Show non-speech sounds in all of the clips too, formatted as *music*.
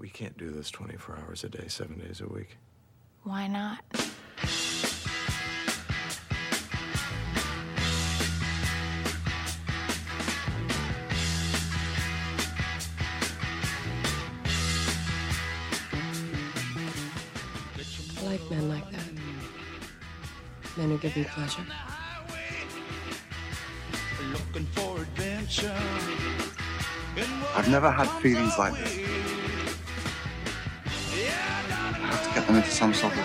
We can't do this 24 hours a day, seven days a week. Why not? I like men like that. Men who give me pleasure. Looking for adventure. I've never had feelings like this. Get them into some sort of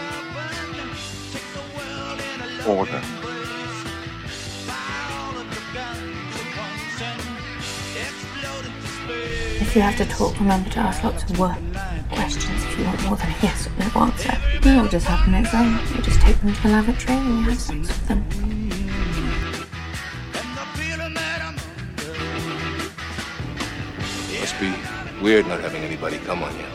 order. If you have to talk, remember to ask lots of what questions if you want more than a yes or no answer. Then it'll just happen on its own. You just take them to the lavatory and you have sex with them. Must be weird not having anybody come on you.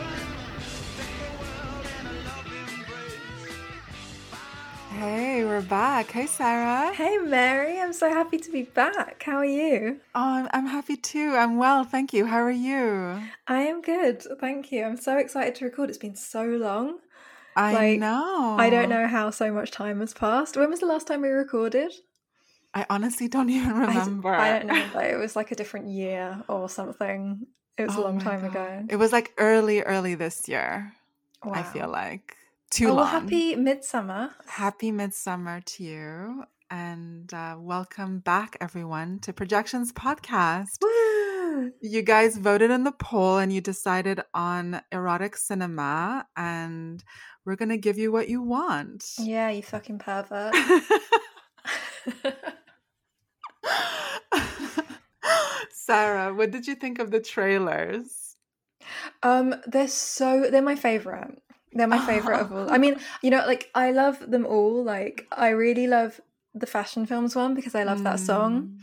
Back. Hey, Sarah. Hey, Mary. I'm so happy to be back. How are you? Oh, I'm, happy too. I'm well, thank you. How are you? I am good. Thank you. I'm so excited to record. It's been so long. I Like, know. I don't know how so much time has passed. When was the last time we recorded? I honestly don't *laughs* even remember. I, don't know, but it was like a different year or something. It was a Oh long time God. ago. It was like early, early this year. I feel like too oh, long. well, happy midsummer. Happy midsummer to you, and uh, welcome back, everyone, to Projections Podcast. Woo! You guys voted in the poll, and you decided on erotic cinema, and we're gonna give you what you want. Yeah, you fucking pervert. *laughs* Sarah, what did you think of the trailers? Um, they're so they're my favorite. They're my favorite of all. I mean, *laughs* you know, like I love them all. Like I really love the fashion films one because I love that song. Mm.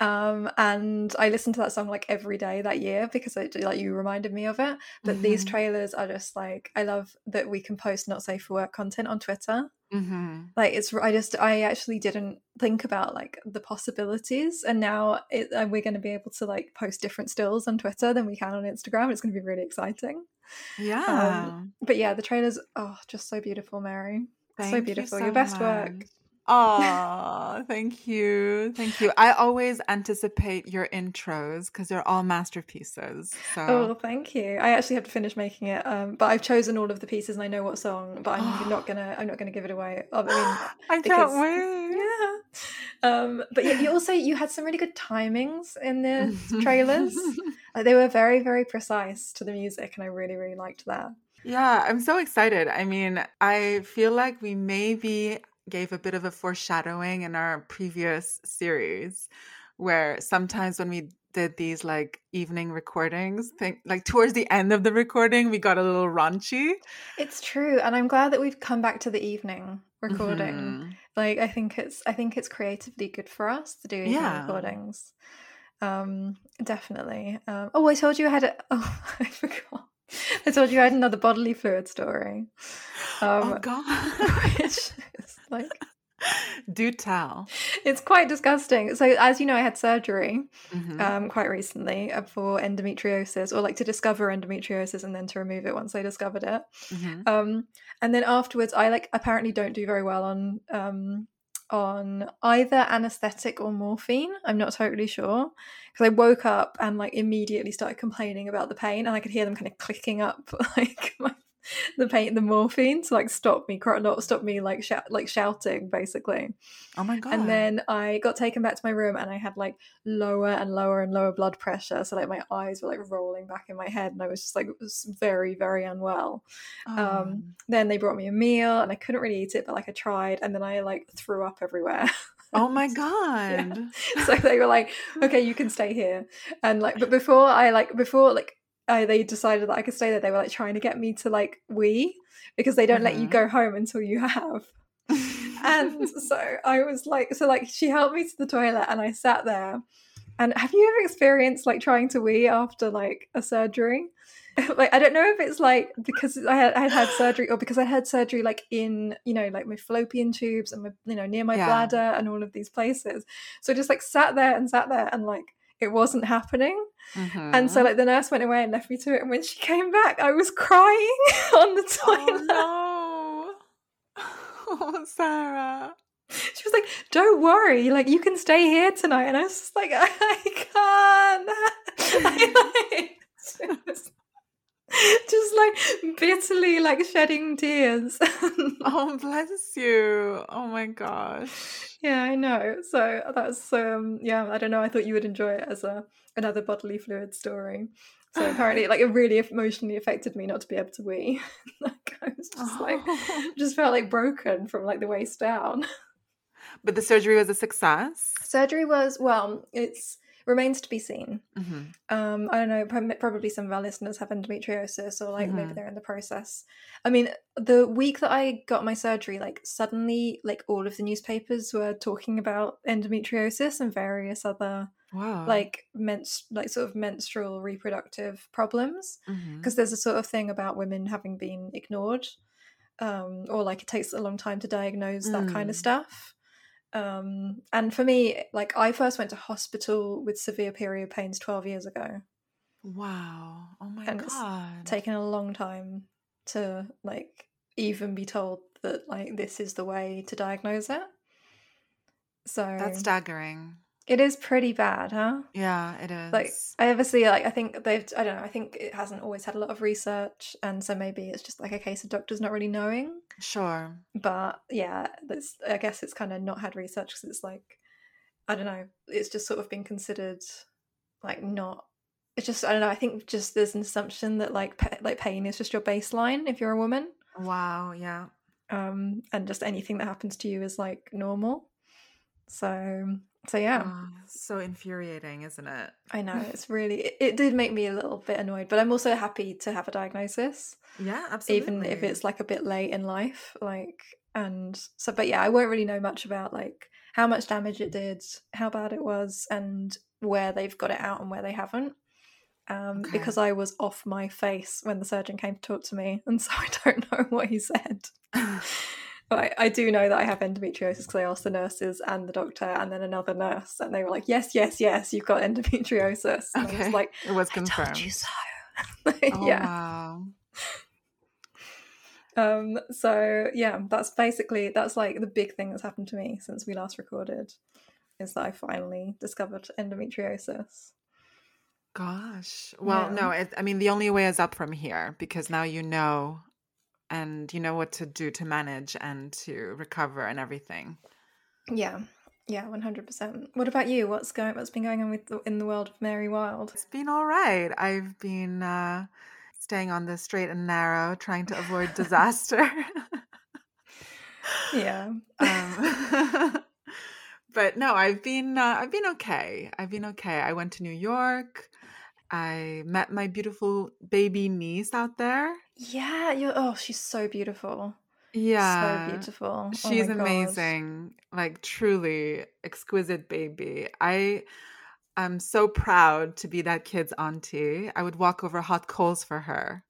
Um, and I listened to that song like every day that year because it, like you reminded me of it. But these Mhm. trailers are just like I love that we can post not safe for work content on Twitter. Mm-hmm. Like it's I just I actually didn't think about like the possibilities, and now it, uh, we're going to be able to like post different stills on Twitter than we can on Instagram. It's going to be really exciting. Yeah. Um, but yeah, the trailers, oh, just so beautiful, Mary. Thank so you beautiful. so Your best work. Oh, thank you. Thank you. I always anticipate your intros because they're all masterpieces. So Oh, thank you. I actually have to finish making it, um, but I've chosen all of the pieces and I know what song. But I'm not *gasps* gonna. I'm not gonna give it away. I mean, *gasps* I can't wait. yeah. Um, but yeah, you also you had some really good timings in the trailers. Like, *laughs* they were very, very precise to the music, and I really, really liked that. Yeah, I'm so excited. I mean, I feel like we maybe gave a bit of a foreshadowing in our previous series where sometimes when we did these like evening recordings, think like towards the end of the recording, we got a little raunchy. It's true, and I'm glad that we've come back to the evening recording. Mhm. Like I think it's I think it's creatively good for us to do evening Yeah. recordings. Um, definitely. Um, oh, I told you I had a. *laughs* Oh, I forgot. I told you I had another bodily fluid story. Um, oh God. *laughs* which is like *laughs* Do tell. it's quite disgusting. So, as you know, I had surgery Mhm. um, quite recently uh, for endometriosis, or like to discover endometriosis and then to remove it once I discovered it. Mhm. Um, and then afterwards, I like apparently don't do very well on um, on either anesthetic or morphine. I'm not totally sure because I woke up and like immediately started complaining about the pain, and I could hear them kind of clicking up *laughs* like my, *laughs* the pain, the morphine to like stop me, cry- not stop me like shout, like shouting basically. Oh my God. And then I got taken back to my room and I had like lower and lower and lower blood pressure. So like my eyes were like rolling back in my head and I was just like it was very, very unwell. Oh. Um then they brought me a meal and I couldn't really eat it, but like I tried and then I like threw up everywhere. oh my *laughs* God. *laughs* so they were like, okay, you can stay here. And like but before I like before like I, they decided that I could stay there, they were like trying to get me to like wee because they don't let you Mhm. go home until you have and *laughs* so I was like, so like she helped me to the toilet, and I sat there. And have you ever experienced like trying to wee after like a surgery? *laughs* like I don't know if it's like because I had I had had surgery or because I had surgery like in you know like my fallopian tubes and my you know near my Yeah. bladder and all of these places. So I just like sat there and sat there and like it wasn't happening. Mhm. And so like the nurse went away and left me to it. And when she came back, I was crying *laughs* on the toilet. oh no. Oh, *laughs* Sarah. She was like, "Don't worry, like you can stay here tonight." And I was just like, *laughs* "I can't." I, like, *laughs* just, like bitterly like shedding tears. *laughs* Oh, bless you. Oh my gosh. yeah, I know. So that's um yeah, I don't know. I thought you would enjoy it as a another bodily fluid story. So apparently, *laughs* like it really emotionally affected me not to be able to wee. like I was just like, Oh. just felt like broken from like the waist down. But the surgery was a success. Surgery was well, it's remains to be seen. hmm Um, I don't know. Probably some of our listeners have endometriosis, or like maybe Mhm. they're in the process. I mean, the week that I got my surgery, like suddenly, like all of the newspapers were talking about endometriosis and various other Wow. like mens- like sort of menstrual reproductive problems because there's a sort of thing about women having been ignored um or like it takes a long time to diagnose that kind of Mm. stuff um and for me like i first went to hospital with severe period pains 12 years ago Wow. Oh my And it's god. taken a long time to like even be told that like this is the way to diagnose it so That's staggering. It is pretty bad huh Yeah, it is. like I obviously like I think they've I don't know I think it hasn't always had a lot of research and so maybe it's just like a case of doctors not really knowing sure. but yeah that's I guess it's kind of not had research because it's like I don't know it's just sort of been considered like not it's just I don't know I think just there's an assumption that like pa- like pain is just your baseline if you're a woman Wow. Yeah. um and just anything that happens to you is like normal so so yeah Oh, so infuriating, isn't it? I know *laughs* it's really it, it did make me a little bit annoyed, but I'm also happy to have a diagnosis, Yeah, absolutely. even if it's like a bit late in life. Like and so, but yeah, I won't really know much about like how much damage it did, how bad it was, and where they've got it out and where they haven't. Um, Okay. because I was off my face when the surgeon came to talk to me, and so *laughs* I don't know what he said. *laughs* But I, I do know that I have endometriosis because I asked the nurses and the doctor and then another nurse, and they were like, "Yes, yes, yes, you've got endometriosis." And I okay. was like, it was "I confirmed. told you so." *laughs* Oh, yeah. Wow. Um. So yeah, that's basically that's like the big thing that's happened to me since we last recorded, is that I finally discovered endometriosis. Gosh. Well, Yeah. no, it, I mean, the only way is up from here because now you know and you know what to do to manage and to recover and everything. Yeah. Yeah, one hundred percent. What about you? What's going? What's been going on with the, in the world of Mary Wild? It's been all right. I've been uh, staying on the straight and narrow, trying to avoid disaster. *laughs* Yeah. *laughs* um, *laughs* but no, I've been uh, I've been okay. I've been okay. I went to New York. I met my beautiful baby niece out there. Yeah. You're. Oh, she's so beautiful. Yeah, So beautiful. Oh She's God. amazing. Like truly exquisite baby. I am so proud to be that kid's auntie. I would walk over hot coals for her.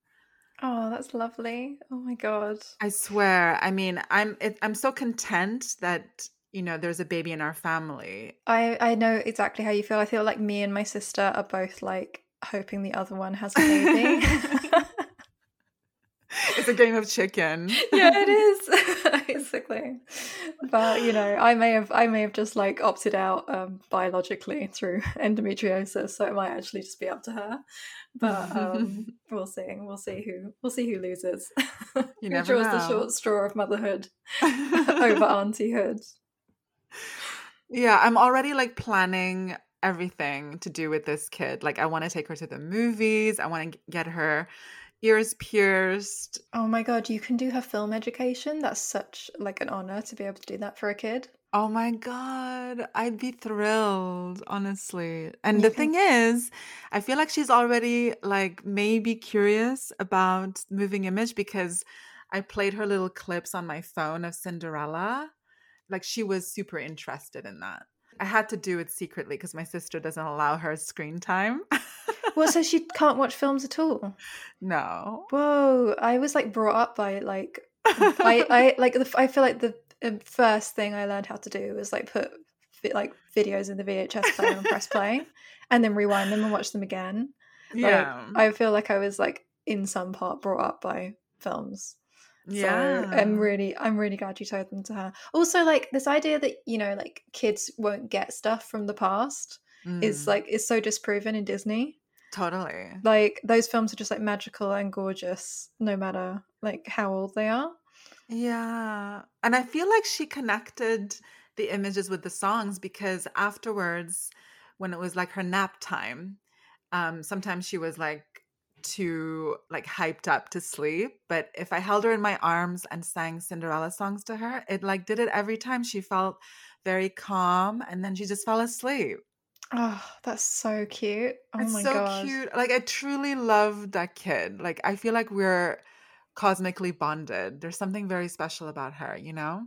Oh, that's lovely. Oh my god. I swear. I mean, I'm it, I'm so content that you know there's a baby in our family. I I know exactly how you feel. I feel like me and my sister are both like hoping the other one has a baby. *laughs* It's a game of chicken. *laughs* yeah, it is *laughs* basically. But you know, I may have I may have just like opted out um, biologically through endometriosis, so it might actually just be up to her. But um, we'll see. We'll see who we'll see who loses. You who draws the short straw of motherhood over auntiehood. Yeah, I'm already like planning everything to do with this kid. Like, I want to take her to the movies. I want to get her ears pierced. Oh my god, you can do her film education. That's such like an honor to be able to do that for a kid. Oh my God, I'd be thrilled, honestly. And You the thing is, I feel like she's already like maybe curious about moving image because I played her little clips on my phone of Cinderella. Like, she was super interested in that. I had to do it secretly because my sister doesn't allow her screen time. Well, so she *laughs* can't watch films at all. no. Whoa, I was like brought up by like I *laughs* I like the, I feel like the um, first thing I learned how to do was like put like videos in the VHS player and press play, and then rewind them and watch them again. Like, Yeah. I feel like I was like in some part brought up by films. Yeah. So I'm really I'm really glad you told them to her. Also like this idea that, you know, like kids won't get stuff from the past is Mm, like is so disproven in Disney. totally. Like those films are just like magical and gorgeous no matter like how old they are. Yeah. And I feel like she connected the images with the songs because afterwards, when it was like her nap time, um, sometimes she was like too like hyped up to sleep. But if I held her in my arms and sang Cinderella songs to her, it like did it every time. She felt very calm and then she just fell asleep. Oh, that's so cute. Oh it's my so god. cute. Like I truly love that kid. Like I feel like we're cosmically bonded. There's something very special about her, you know?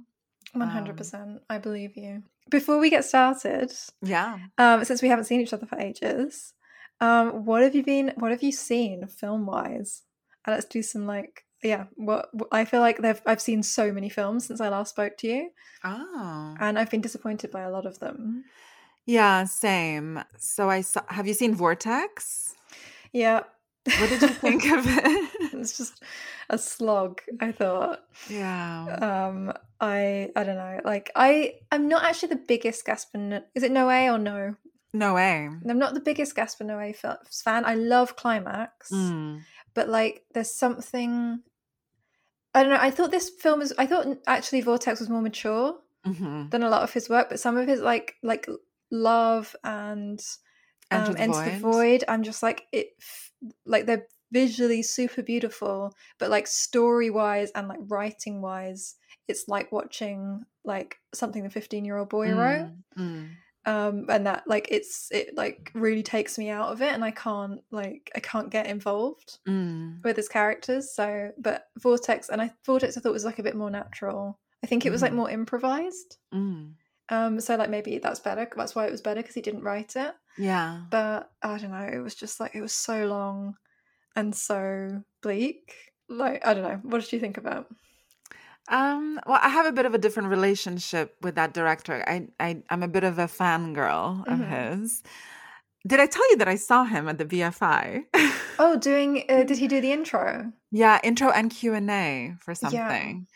One hundred percent. I believe you. Before we get started, Yeah. um, since we haven't seen each other for ages, um, what have you been? What have you seen film wise? And let's do some like, yeah. What I feel like they've I've seen so many films since I last spoke to you, Oh. and I've been disappointed by a lot of them. Yeah, same. So I saw have you seen Vortex? Yeah. What did you *laughs* think of it? it's just a slog. I thought. Yeah. Um, I I don't know. Like I I'm not actually the biggest Gaspar. No- Is it Noé or no? No way. I'm not the biggest Gaspar Noé fan. I love Climax. Mm. but like there's something I don't know. I thought this film is. I thought actually Vortex was more mature hmm than a lot of his work, but some of his like like love and Enter um, the Enter the Void. Void. I'm just like it. Like they're visually super beautiful, but like story wise and like writing wise, it's like watching like something the 15 year old boy wrote. Mm, mm. Um, and that like it's it like really takes me out of it, and I can't like I can't get involved Mm. with his characters. So, but Vortex and I Vortex I thought was like a bit more natural. I think it was like Mhm. more improvised. Mm. Um, so like maybe that's better. That's why it was better because he didn't write it. Yeah. But I don't know. It was just like it was so long and so bleak. Like I don't know. What did you think about? Um, well, I have a bit of a different relationship with that director. I, I I'm a bit of a fangirl of Mhm. his. Did I tell you that I saw him at the BFI? Oh, doing uh, did he do the intro? *laughs* yeah, intro and Q and A for something.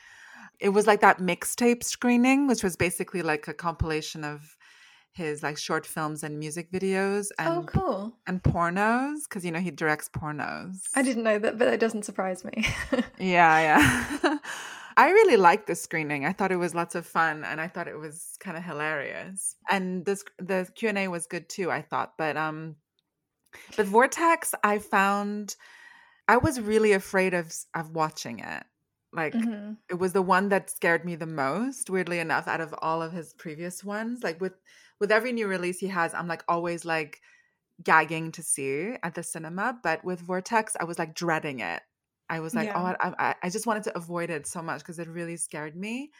It was like that mixtape screening, which was basically like a compilation of his like short films and music videos and oh, cool. and pornos because you know he directs pornos. I didn't know that, but it doesn't surprise me. Yeah, yeah. *laughs* I really liked the screening. I thought it was lots of fun and I thought it was kind of hilarious. And this the Q&A was good too, I thought. But um but Vortex I found I was really afraid of of watching it. Like Mhm. it was the one that scared me the most weirdly enough out of all of his previous ones. Like with with every new release he has, I'm like always like gagging to see at the cinema, but with Vortex I was like dreading it. I was like, oh, Yeah. oh, I, I, I just wanted to avoid it so much because it really scared me.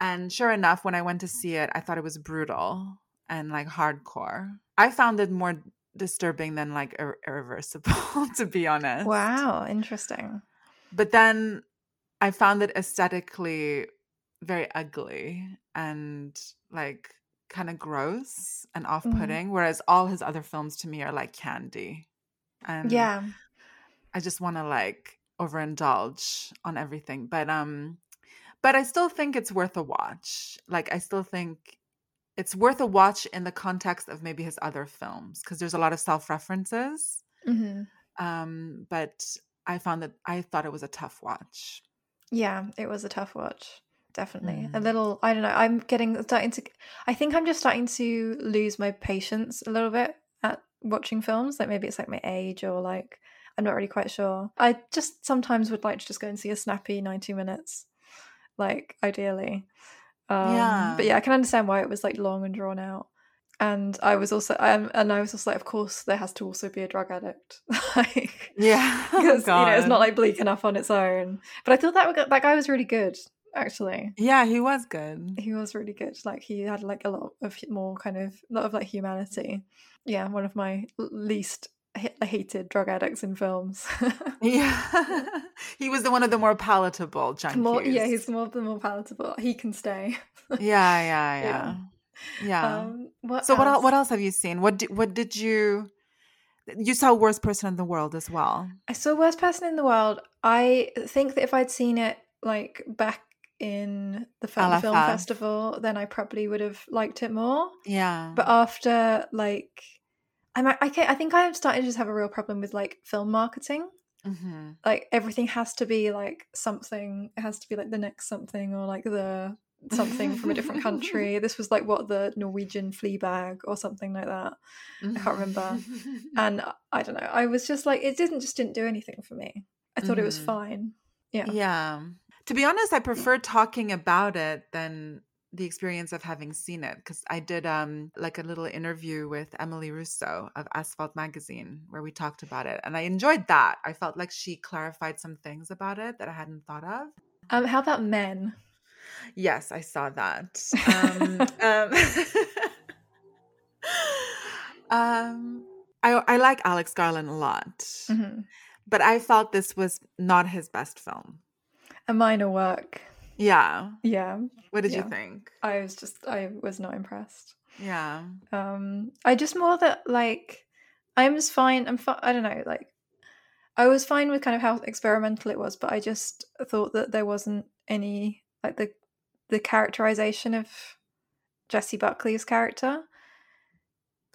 And sure enough, when I went to mm-hmm. see it, I thought it was brutal and like hardcore. I found it more disturbing than like ir- irreversible, *laughs* to be honest. Wow, interesting. But then I found it aesthetically very ugly and like kind of gross and mm-hmm. off putting, whereas all his other films to me are like candy. And Yeah. I just want to like overindulge on everything. But um but I still think it's worth a watch. Like I still think it's worth a watch in the context of maybe his other films because there's a lot of self-references. hmm Um but I found that I thought it was a tough watch. Yeah, it was a tough watch. Definitely. A Mm. little, I don't know, I'm getting starting to, I think I'm just starting to lose my patience a little bit at watching films. Like maybe it's like my age or like, I'm not really quite sure. I just sometimes would like to just go and see a snappy 90 minutes, like ideally. Um, Yeah. But yeah, I can understand why it was like long and drawn out. And I was also, um, and I was also like, of course, there has to also be a drug addict. *laughs* like, Yeah. *laughs* because you know it's not like bleak enough on its own. But I thought that that guy was really good. Actually, Yeah, he was good. he was really good. Like he had like a lot of more kind of a lot of like humanity. Yeah, one of my least hated drug addicts in films. *laughs* Yeah. *laughs* he was the one of the more palatable junkies. more, yeah, he's more the more palatable. He can stay. yeah, yeah, *laughs* yeah. Yeah. Yeah. Um, what so what else? else? what else have you seen? What did what did you you saw worst person in the world as well? I saw Worst Person in the World. I think that if I'd seen it like back in the film, film festival, then I probably would have liked it more. Yeah. But after like, I'm I, I think I'm starting to just have a real problem with like film marketing. hmm Like everything has to be like something. It has to be like the next something or like the something from a different country. *laughs* This was like what the Norwegian Fleabag or something like that. I can't remember. And I- don't know. I was just like, it didn't just didn't do anything for me. I thought it was Mhm. fine. Yeah. Yeah. To be honest, I prefer talking about it than the experience of having seen it because I did um like a little interview with Emily Russo of Asphalt magazine where we talked about it and I enjoyed that. I felt like she clarified some things about it that I hadn't thought of. Um, how about men? Yes, I saw that. *laughs* Um, um, *laughs* um, I I like Alex Garland a lot, Mhm. but I felt this was not his best film. A minor work. Yeah. Yeah. What did Yeah. you think? I was just, I was not impressed. Yeah. Um, I just more that like, I'm just fine. I'm fine. I don't know. Like, I was fine with kind of how experimental it was, but I just thought that there wasn't any like the the characterization of Jessie Buckley's character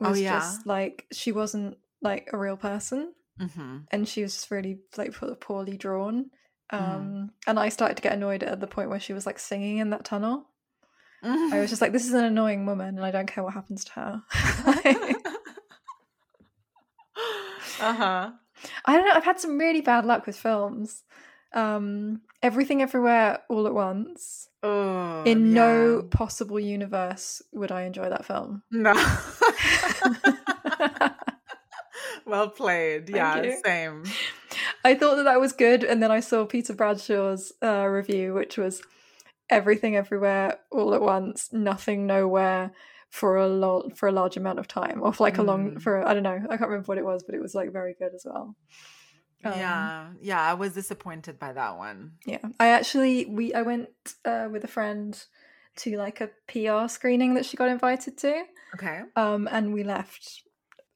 Oh, was yeah. just like she wasn't like a real person. Mm-hmm. and she was just really like po- poorly drawn. Um, Mhm. and I started to get annoyed at the point where she was like singing in that tunnel. I was just *laughs* like, this is an annoying woman, and I don't care what happens to her. *laughs* uh huh. *laughs* I don't know. I've had some really bad luck with films. Um, Everything Everywhere All at Once. Oh, In no possible universe would I enjoy that film. no. well played. Yeah, you. same. I thought that that was good, and then I saw Peter Bradshaw's uh, review, which was everything everywhere all at once, nothing nowhere for a lot for a large amount of time, or for like a long Mm. for I don't know, I can't remember what it was, but it was like very good as well. Um, yeah, yeah. I was disappointed by that one. yeah. I actually we I went uh, with a friend to like a PR screening that she got invited to, Okay. um, and we left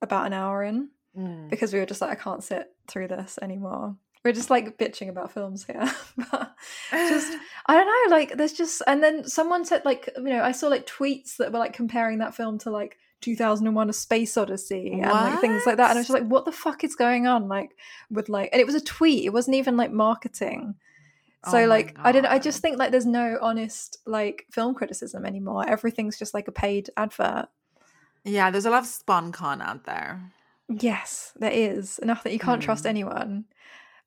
about an hour in. Mm. because we were just like, I can't sit through this anymore. We're just like bitching about films here. *laughs* but just *laughs* I don't know, like there's just and then someone said like you know, I saw like tweets that were like comparing that film to like 2001 a space odyssey and like things like that and i was just like what the fuck is going on like with like and it was a tweet it wasn't even like marketing so Oh like i don't i just think like there's no honest like film criticism anymore everything's just like a paid advert yeah, there's a lot of spon con out there. Yes there is enough that you can't trust Mm. anyone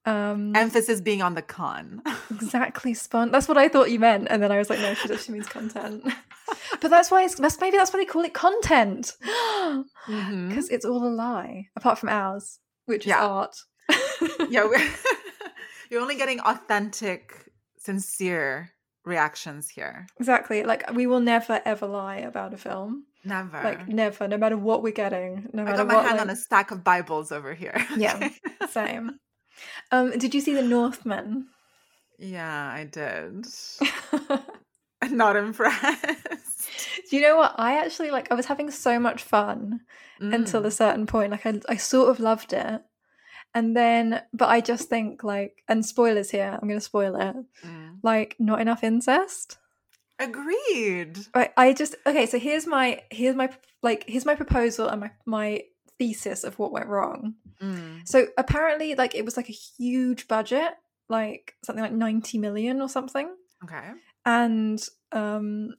um Emphasis being on the con. *laughs* Exactly, spun. That's what I thought you meant, and then I was like, no, she just she means content. *laughs* but that's why it's that's maybe that's why they call it content *gasps* because Mhm. it's all a lie, apart from ours, which is art. yeah, *laughs* you're only getting authentic, sincere reactions here. exactly. Like we will never ever lie about a film. Never. Like never, no matter what we're getting, no I matter got my what. hand like- on a stack of Bibles over here. Yeah. *laughs* Same. Um, did you see the Northman? yeah, I did. *laughs* *laughs* Not impressed. Do you know what? I actually like. I was having so much fun until Mm. a certain point. Like I, I sort of loved it, and then, but I just think like, and spoilers here. I'm going to spoil it. Mm. Like, not enough incest. Agreed. Right. I just okay. So here's my here's my like here's my proposal and my my thesis of what went wrong. Mm. So apparently, like it was like a huge budget, like something like ninety million or something. Okay. and um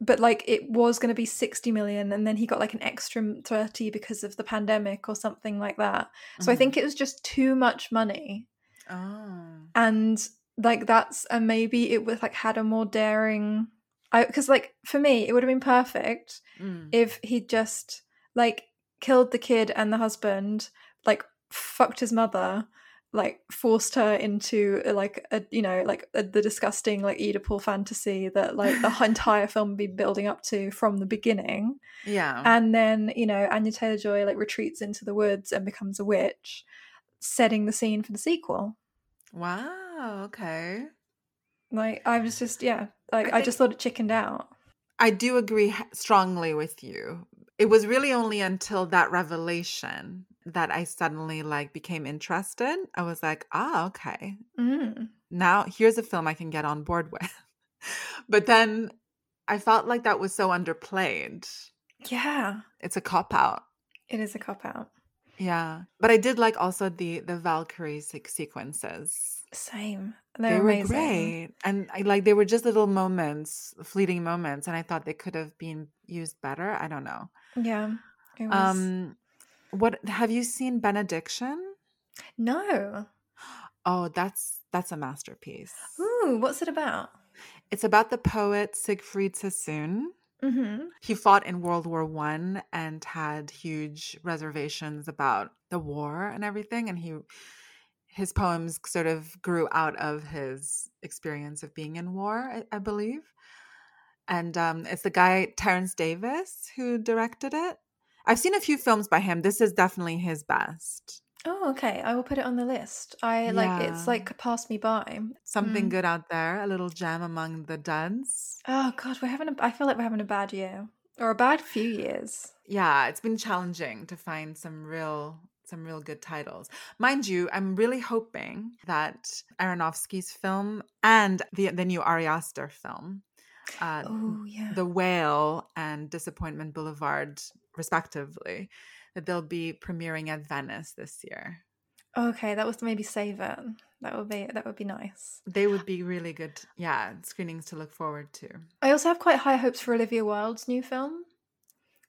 but like it was going to be 60 million and then he got like an extra 30 because of the pandemic or something like that so i Mhm. think it was just too much money Oh. and like that's and maybe it was like had a more daring i because like for me it would have been perfect Mm. if he just like killed the kid and the husband like fucked his mother like forced her into uh, like a you know like a, the disgusting like oedipal fantasy that like the *laughs* entire film would be building up to from the beginning Yeah. and then you know anya taylor joy like retreats into the woods and becomes a witch setting the scene for the sequel wow. Okay. like i was just yeah like i, think- just thought it chickened out I do agree strongly with you. It was really only until that revelation that I suddenly like became interested. I was like, ah, okay. Mm. Now here's a film I can get on board with. *laughs* but then I felt like that was so underplayed. Yeah, It's a cop out. it is a cop out. Yeah. But I did like also the the Valkyrie sequences. Same. They, They're were amazing. great. And I like they were just little moments, fleeting moments, and I thought they could have been used better. I don't know. Yeah. Um what have you seen Benediction? no. Oh, that's that's a masterpiece. Ooh, what's it about? It's about the poet Siegfried Sassoon. Mm-hmm. He fought in World War One and had huge reservations about the war and everything. And he his poems sort of grew out of his experience of being in war, I, I believe. And um, it's the guy Terence Davies who directed it. I've seen a few films by him. This is definitely his best. Oh, okay. I will put it on the list. I like it's like passed me by. Something Mm. good out there, a little gem among the duds. Oh god, we're having a I feel like we're having a bad year. Or a bad few years. yeah it's been challenging to find some real some real good titles mind you i'm really hoping that aronofsky's film and the the new ari aster film uh, Oh yeah. the whale and disappointment boulevard respectively that they'll be premiering at venice this year Okay, that was maybe save it. That would be that would be nice. they would be really good yeah screenings to look forward to I also have quite high hopes for Olivia Wilde's new film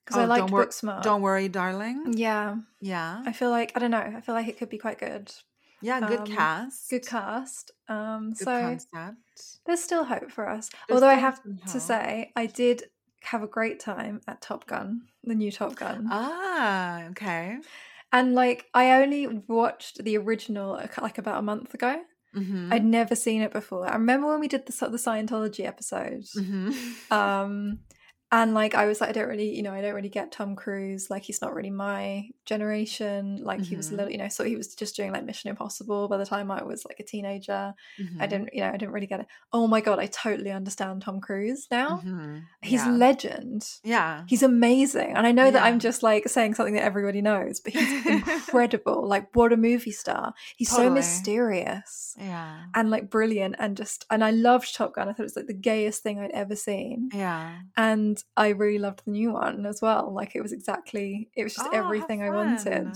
because I Oh, liked don't, wor- Booksmart. don't worry darling Yeah, yeah I feel like I don't know. I feel like it could be quite good. yeah good um, cast Good cast. Um, good so concept there's still hope for us. There's Although I have to say, I did have a great time at Top Gun, the new Top Gun. Ah, okay. And like I only watched the original like about a month ago. Mm-hmm. I'd never seen it before. I remember when we did the the Scientology episode. mm-hmm. Um and like I was like I don't really, you know, I don't really get Tom Cruise. Like he's not really my generation. Like he was a Mhm. little, you know, so he was just doing like Mission Impossible by the time I was like a teenager. Mm-hmm. I didn't, you know, I didn't really get it. Oh my god, I totally understand Tom Cruise now. Mm-hmm. He's yeah. legend. yeah. He's amazing. And I know that I'm just like saying something that everybody knows, but he's *laughs* incredible. like what a movie star. He's so mysterious Yeah. and like brilliant and just and I loved Top Gun. I thought it was like the gayest thing I'd ever seen. Yeah. And I really loved the new one as well. Like it was exactly it was just Oh, everything I wanted.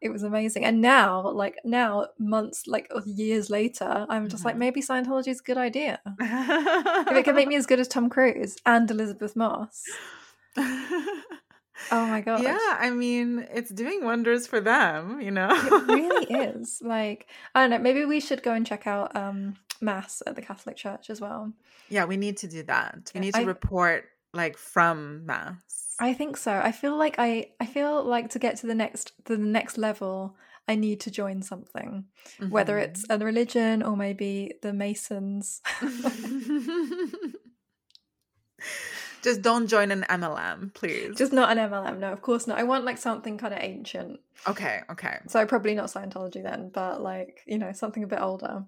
It was amazing. And now, like now, months like years later, I'm just like, Mhm. maybe Scientology is a good idea. *laughs* If it can make me as good as Tom Cruise and Elisabeth Moss. *laughs* Oh my god. yeah, I mean, it's doing wonders for them, you know? it really *laughs* is like i don't know maybe we should go and check out um mass at the catholic church as well yeah, we need to do that. We Yeah, need to I- report like from mass. i think so i feel like i i feel like to get to the next the next level i need to join something whether Mhm. it's a religion or maybe the masons *laughs* *laughs* Just don't join an MLM, please. just not an mlm no of course not i want like something kind of ancient okay, okay. so probably not scientology then but like you know something a bit older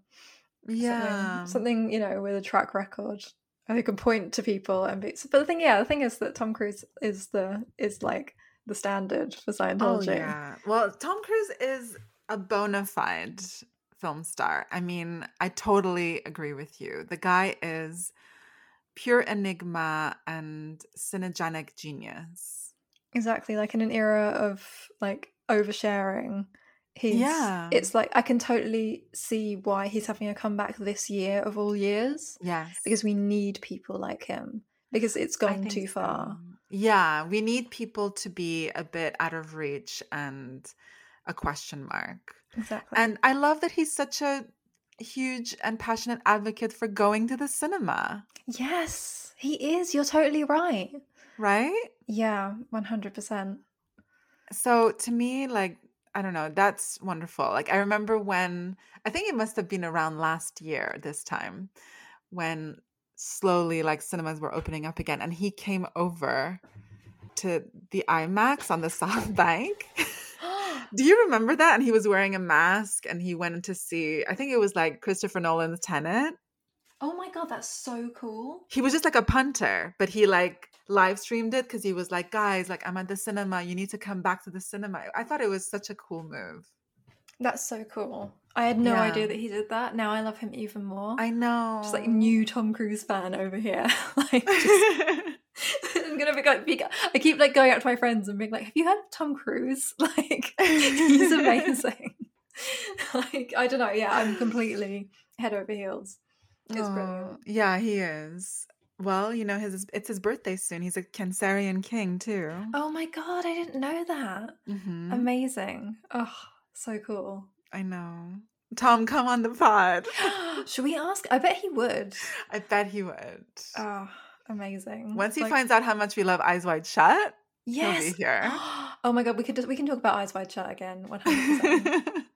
Something- Yeah. something, you know with a track record they can point to people and be but the thing yeah the thing is that tom cruise is the is like the standard for scientology Oh scientology yeah. Well, Tom Cruise is a bona fide film star. I mean, I totally agree with you. The guy is pure enigma and cinegenic genius. exactly like in an era of like oversharing he's Yeah. it's like i can totally see why he's having a comeback this year of all years Yes. because we need people like him because it's gone too far so. Yeah, we need people to be a bit out of reach and a question mark. exactly And I love that he's such a huge and passionate advocate for going to the cinema, yes he is you're totally right right? yeah 100% So to me, like, I don't know, that's wonderful. Like, I remember when, I think it must have been around last year, this time, when slowly, like, cinemas were opening up again, and he came over to the IMAX on the *laughs* South Bank. *gasps* Do you remember that? And he was wearing a mask and he went to see, I think it was like Christopher Nolan's Tenet. Oh my god, that's so cool. He was just like a punter, but he like live streamed it because he was like, guys, like I'm at the cinema. You need to come back to the cinema. I thought it was such a cool move. That's so cool. I had no Yeah. idea that he did that. Now I love him even more. I know. just like new Tom Cruise fan over here. *laughs* like just *laughs* *laughs* I'm gonna be like, I keep like going out to my friends and being like, "Have you heard of Tom Cruise? Like, he's amazing." like, I don't know. Yeah, I'm completely head over heels. It's Oh, brilliant. Yeah, he is. Well, you know, his it's his birthday soon. He's a Cancerian king too. Oh my god, I didn't know that. Mhm. Amazing. Oh, so cool. I know. Tom, come on the pod. *gasps* Should we ask? I bet he would. I bet he would. Oh, amazing. Once he Like- finds out how much we love Eyes Wide Shut, yes. he'll be *gasps* here. oh my god, we could just, we can talk about Eyes Wide Shut again. One hundred percent. *laughs*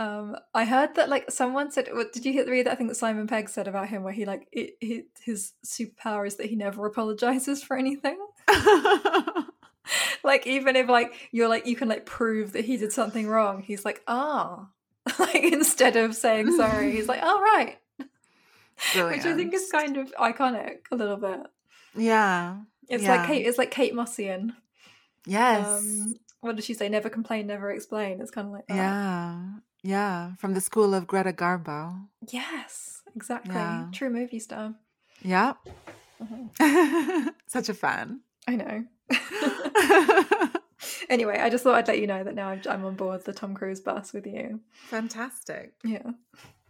Um, I heard that like someone said. What, did you hear read that? I think that Simon Pegg said about him, where he like it, he, his superpower is that he never apologizes for anything. *laughs* like even if like you're like you can like prove that he did something wrong, he's like ah, *laughs* like instead of saying sorry, he's like all right, which I think is kind of iconic a little bit. Yeah. It's Yeah. like Kate. It's like Kate Mossian. Yes. Um, what did she say? Never complain, never explain. It's kind of like that. yeah. Yeah. From the school of Greta Garbo. Yes, exactly. Yeah. True movie star. Yeah. Mhm. *laughs* Such a fan. I know. *laughs* *laughs* anyway, I just thought I'd let you know that now I'm- on board the Tom Cruise bus with you. Fantastic. Yeah.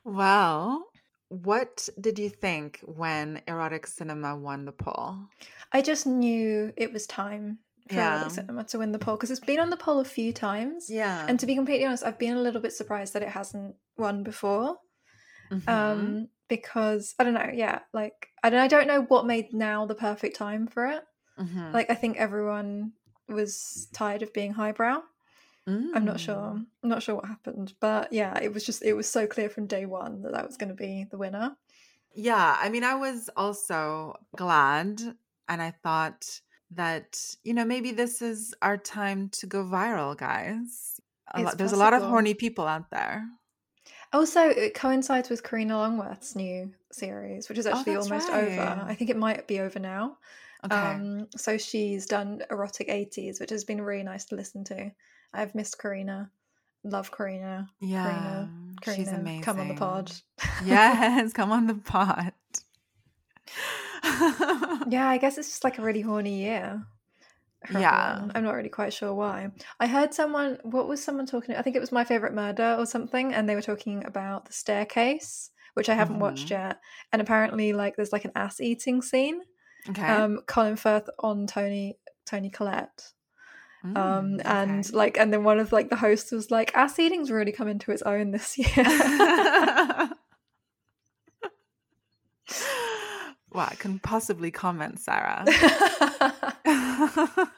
Well, what did you think when erotic cinema won the poll? I just knew it was time Yeah. Erotic Cinema to win the poll because it's been on the poll a few times. Yeah. And to be completely honest, I've been a little bit surprised that it hasn't won before. Mm-hmm. Um, because I don't know, yeah, like I don't, I don't know what made now the perfect time for it. Mhm. Like I think everyone was tired of being highbrow. I'm not sure. Mm. I'm not sure what happened, but yeah, it was just it was so clear from day one that that was going to be the winner. Yeah, I mean, I was also glad, and I thought that you know maybe this is our time to go viral, guys. A lot, there's a lot of horny people out there. Also, it coincides with Karina Longworth's new series, which is actually Oh, almost right. over. I think it might be over now. Okay. Um, so she's done erotic 80s, which has been really nice to listen to. I've missed Karina. Love Karina. yeah, Karina, she's Karina, amazing. come on the pod. *laughs* yes, come on the pod. *laughs* yeah, I guess it's just like a really horny year. Yeah. everyone. I'm not really quite sure why. I heard someone, what was someone talking? I think it was My Favorite Murder or something, and they were talking about the staircase, which I haven't watched Mhm. yet. And apparently, like, there's like an ass eating scene. okay. Um, Colin Firth on Toni Toni Collette. Um, Mm, and okay. like, and then one of like the hosts was like, ass eating's really come into its own this year. *laughs* *laughs* well, I can possibly comment, Sarah. *laughs* *laughs*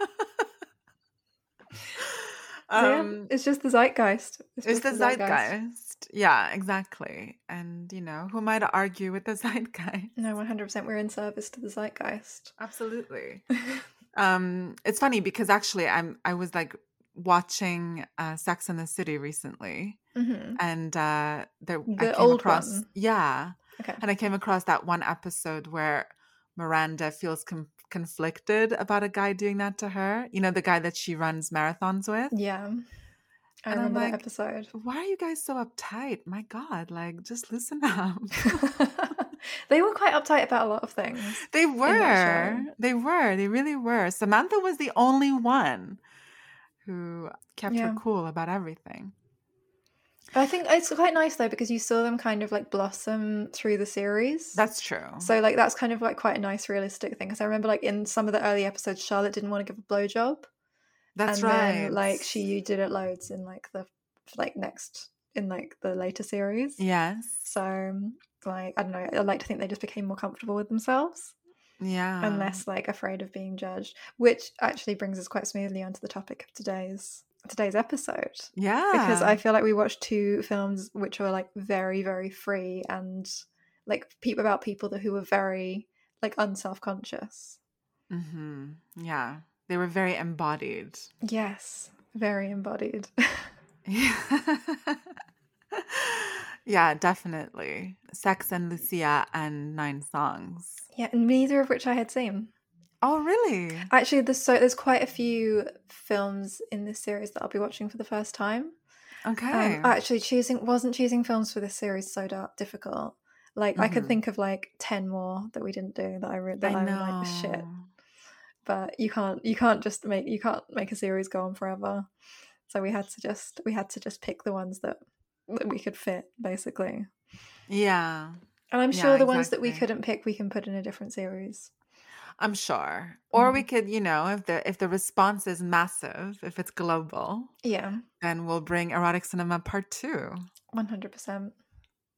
So, yeah, um, it's just the zeitgeist. it's just the zeitgeist. Yeah, exactly. And you know, who am I to argue with the *laughs* zeitgeist? No, one hundred percent. We're in service to the zeitgeist. Absolutely. um, it's funny because actually, I'm I was like watching uh, Sex and the City recently, hmm and uh, there I The came old across one? yeah, Okay. and I came across that one episode where Miranda feels com- conflicted about a guy doing that to her. You know, the guy that she runs marathons with. Yeah. I And I'm like, that episode. Why are you guys so uptight? My God, like just listen *laughs* up. *laughs* they were quite uptight about a lot of things. They were. They were. They really were. Samantha was the only one who kept Yeah. her cool about everything. I think it's quite nice though because you saw them kind of like blossom through the series. That's true. so like that's kind of like quite a nice realistic thing. Because I remember like in some of the early episodes, Charlotte didn't want to give a blowjob. That's and right. Then, like she you did it loads in like the like next in like the later series. Yes. So like I don't know. I like to think they just became more comfortable with themselves Yeah. and less like afraid of being judged. Which actually brings us quite smoothly onto the topic of today's today's episode. Yeah. Because I feel like we watched two films which were like very, very free and like people about people that who were very like unself conscious. Mm-hmm. Yeah. They were very embodied. Yes. Very embodied. Yeah. *laughs* *laughs* Yeah, definitely. Sex and Lucia and Nine Songs. Yeah, and neither of which I had seen. Oh, really? Actually, there's so there's quite a few films in this series that I'll be watching for the first time. Okay. Um, actually, choosing wasn't choosing films for this series so da- difficult. Like I could Mhm. think of like ten more that we didn't do that I re- that I know. like shit. But you can't you can't just make you can't make a series go on forever. So we had to just we had to just pick the ones that that we could fit basically. Yeah, And I'm Yeah, sure the ones that we couldn't pick we can put in a different series. I'm sure. Or Mm-hmm. we could, you know, if the if the response is massive, if it's global, Yeah, then we'll bring erotic cinema part two. one hundred percent.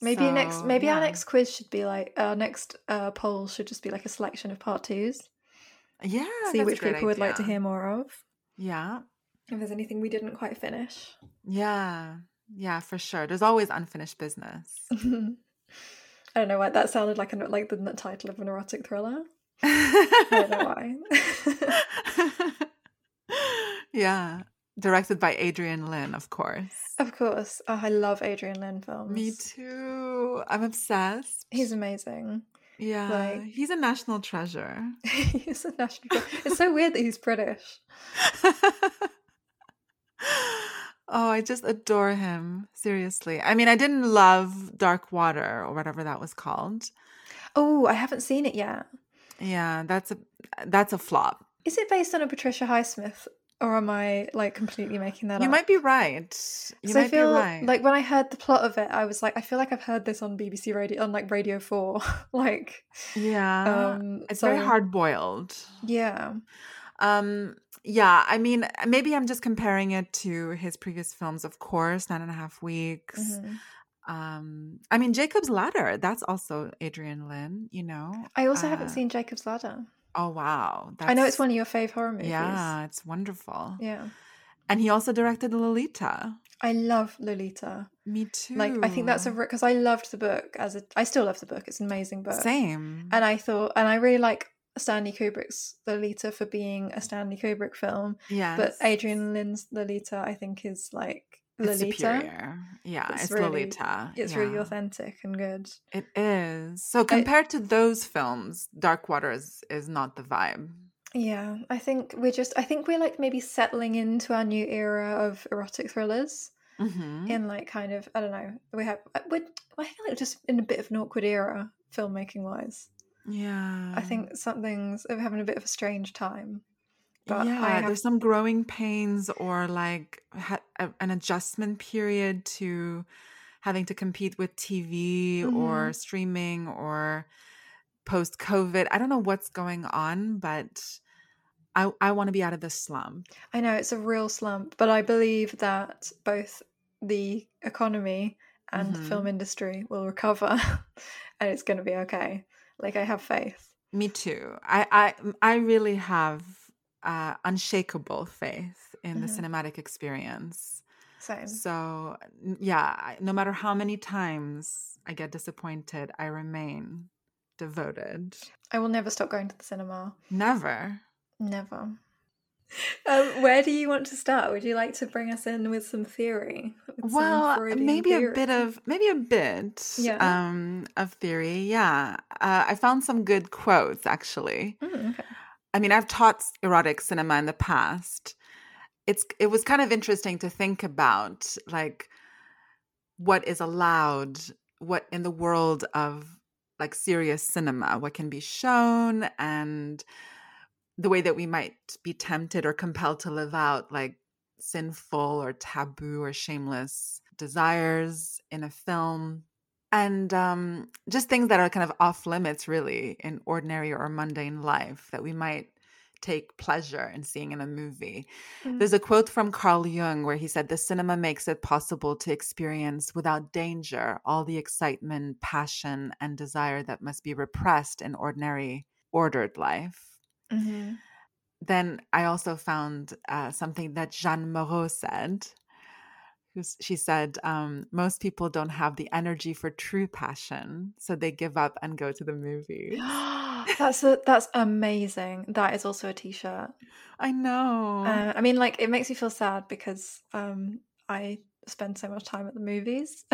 Maybe next So, maybe our next quiz should be like our next uh, poll should just be like a selection of part twos. Yeah, See that's a which people would like to hear more of. Yeah, If there's anything we didn't quite finish. yeah, yeah, for sure. There's always unfinished business. *laughs* I don't know why that sounded like a, like the title of an erotic thriller. *laughs* I know *laughs* why. yeah, directed by Adrian Lyne, of course. of course, oh, I love Adrian Lyne films. Me too. I'm obsessed. He's amazing. yeah, like- he's a national treasure. *laughs* he's a national. It's so weird that he's British. oh, I just adore him. Seriously. I mean, I didn't love Dark Water or whatever that was called. Oh, I haven't seen it yet. Yeah, that's a that's a flop. Is it based on a Patricia Highsmith, or am I like completely making that You up? You might be right. You might I feel be right. like when I heard the plot of it, I was like, I feel like I've heard this on BBC Radio, on like Radio Four, *laughs* like, yeah, um, it's very hard boiled. yeah, Um, yeah, I mean, maybe I'm just comparing it to his previous films, of course, Nine and a Half Weeks. mhm. Um, I mean, Jacob's Ladder, that's also Adrian Lyne, you know. I also haven't Uh, seen Jacob's Ladder. Oh wow, I know it's one of your fave horror movies. Yeah, it's wonderful. yeah. And he also directed Lolita. I love Lolita. Me too. Like, I think that's a because I loved the book as a. I still love the book. It's an amazing book. same. And I thought, and I really like Stanley Kubrick's Lolita for being a Stanley Kubrick film. yeah, But Adrian Lyne's Lolita, I think, is like it's Lolita. superior. Yeah, It's it's, really- Lolita. It's really authentic and good. It is. So compared to those films, Dark Water is, is not the vibe. Yeah, I think we're just. I think we're like maybe settling into our new era of erotic thrillers. Mm-hmm. In like kind of, I don't know. We have. uh, We're, I feel like just in a bit of an awkward era, filmmaking wise. Yeah. I think something's we're having a bit of a strange time. But yeah, have, there's some growing pains or like ha- a, an adjustment period to having to compete with TV Mm-hmm. or streaming or post COVID. I don't know what's going on, but I I want to be out of this slump. I know it's a real slump, but I believe that both the economy and the Mhm. film industry will recover, *laughs* and it's going to be okay. Like I have faith. Me too. I I I really have uh, unshakable faith in the Mhm. cinematic experience. Same. So yeah, no matter how many times I get disappointed, I remain devoted. I will never stop going to the cinema. Never. Never. Um, where do you want to start? Would you like to bring us in with some theory? With Well, Freudian maybe a bit of maybe a bit Yeah. um of theory. Yeah. Uh, I found some good quotes actually. Mm, okay. I mean, I've taught erotic cinema in the past. It's it was kind of interesting to think about like what is allowed, what in the world of like serious cinema, what can be shown and the way that we might be tempted or compelled to live out like sinful or taboo or shameless desires in a film and um, just things that are kind of off limits really in ordinary or mundane life that we might take pleasure in seeing in a movie. Mm. There's a quote from Carl Jung where he said, The cinema makes it possible to experience without danger all the excitement, passion, and desire that must be repressed in ordinary, ordered life. Mhm. Then I also found uh, something that Jeanne Moreau said. Who's- She said, um, Most people don't have the energy for true passion, so they give up and go to the movies. *gasps* that's a, that's amazing. That is also a t-shirt. I know. Uh, I mean, like it makes me feel sad because um, I spend so much time at the movies. *laughs*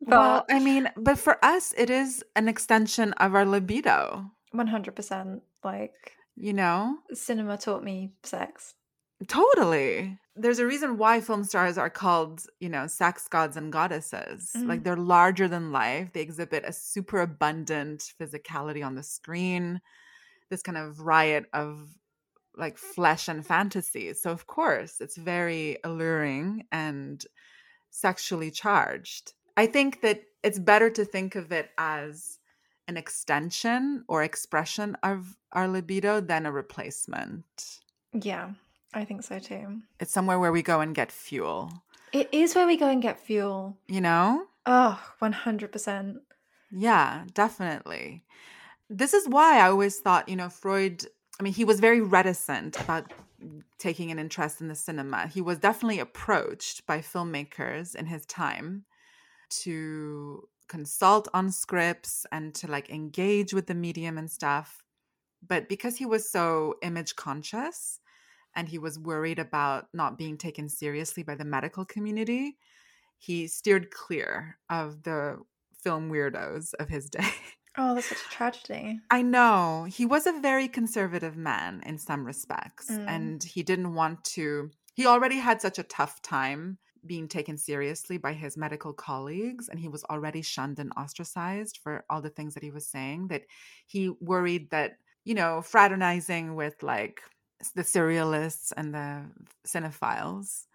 well, I mean, but for us, it is an extension of our libido, 100% like you know? cinema taught me sex. Totally. There's a reason why film stars are called, you know, sex gods and goddesses. Like Mhm. they're larger than life. They exhibit a super abundant physicality on the screen, this kind of riot of like flesh and fantasy. So, of course, it's very alluring and sexually charged. I think that it's better to think of it as an extension or expression of our libido than a replacement. Yeah, I think so too. It's somewhere where we go and get fuel, It is where we go and get fuel. you know? Oh, 100%. Yeah, definitely. This is why I always thought, you know, Freud, I mean, he was very reticent about taking an interest in the cinema. He was definitely approached by filmmakers in his time to consult on scripts and to like engage with the medium and stuff. But because he was so image conscious and he was worried about not being taken seriously by the medical community, he steered clear of the film weirdos of his *laughs* day. Oh, that's such a tragedy. I know. He was a very conservative man in some respects, Mm. and he didn't want to. He already had such a tough time being taken seriously by his medical colleagues, and he was already shunned and ostracized for all the things that he was saying. That he worried that, you know, fraternizing with like the surrealists and the cinephiles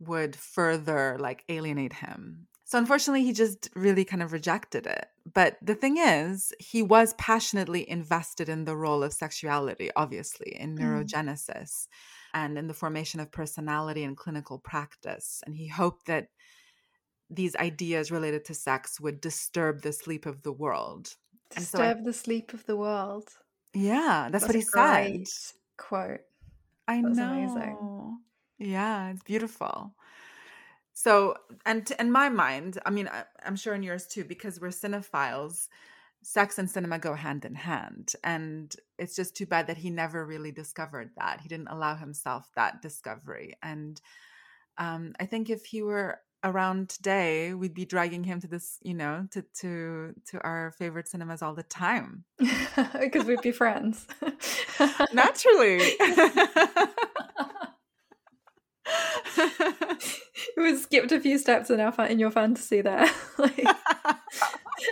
would further like alienate him. So unfortunately, he just really kind of rejected it. But the thing is, he was passionately invested in the role of sexuality, obviously, in Mm. neurogenesis and in the formation of personality and clinical practice. And he hoped that these ideas related to sex would disturb the sleep of the world. And so I- Disturb the sleep of the world. Yeah, that's, what a he said. Quote. I That's know. amazing. Yeah, it's beautiful. So, and in my mind, I mean, I, I'm sure in yours too, because we're cinephiles, sex and cinema go hand in hand. And it's just too bad that he never really discovered that. He didn't allow himself that discovery. And um, I think if he were around today, we'd be dragging him to this, you know, to to to our favorite cinemas all the time. *laughs* because we'd be friends. Naturally. *laughs* *laughs* we skipped a few steps in our fa- in your fantasy there. like,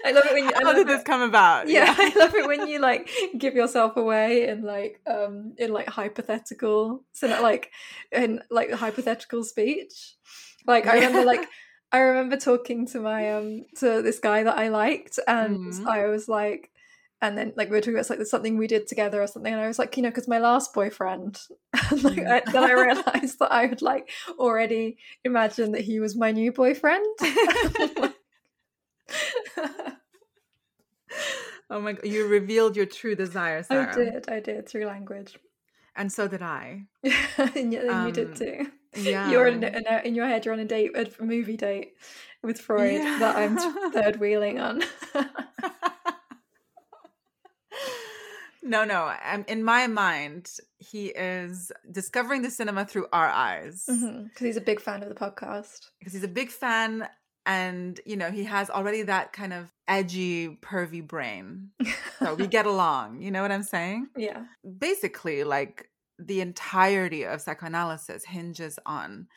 I love it when you. I How did this it- come about? yeah, I love it when you like give yourself away in like um in like hypothetical so that like in like hypothetical speech. Like I remember like *laughs* I remember talking to my um to this guy that I liked and Mhm. I was like and then like we were talking about like there's something we did together or something and I was like you know because my last boyfriend *laughs* like, I, then I realized that I would like already imagine that he was my new boyfriend *laughs* Oh my god, you revealed your true desire, Sarah. I did I did through language And so did I. and you, and you did Um, too Yeah. you're in, in, in your head you're on a date a movie date with Freud that I'm third wheeling on no, no. Um, in my mind, he is discovering the cinema through our eyes because because Mm-hmm. he's a big fan of the podcast because he's a big fan, and you know he has already that kind of edgy, pervy brain. So we get along. You know what I'm saying? *laughs* yeah basically like the entirety of psychoanalysis hinges on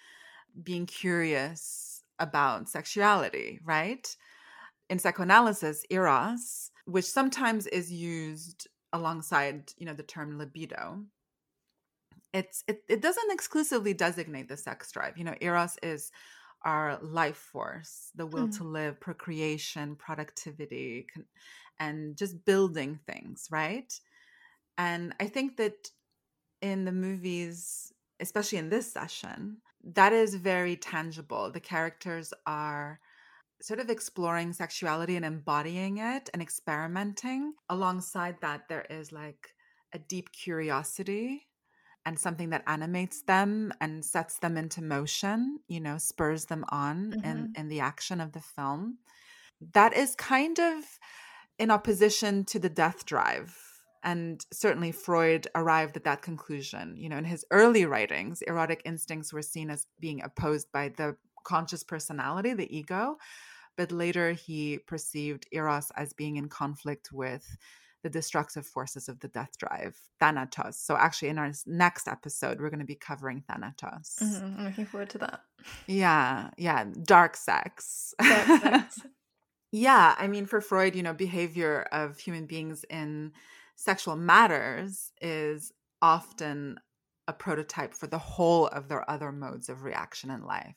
being curious about sexuality right? In psychoanalysis eros which sometimes is used alongside you know the term libido it's it, it doesn't exclusively designate the sex drive. You know eros is our life force the will Mm. to live procreation productivity and just building things right? And I think that in the movies, especially in this session, that is very tangible. The characters are sort of exploring sexuality and embodying it and experimenting. Alongside that, there is like a deep curiosity and something that animates them and sets them into motion, you know, spurs them on in, mm-hmm. in the action of the film. That is kind of in opposition to the death drive and certainly Freud arrived at that conclusion. You know, in his early writings, erotic instincts were seen as being opposed by the conscious personality, the ego, but later he perceived eros as being in conflict with the destructive forces of the death drive, Thanatos. So, actually, in our next episode, we're going to be covering Thanatos. Mhm, I'm looking forward to that. Yeah, yeah, dark sex. Dark sex. *laughs* yeah, I mean, for Freud, you know, behavior of human beings in sexual matters is often a prototype for the whole of their other modes of reaction in life.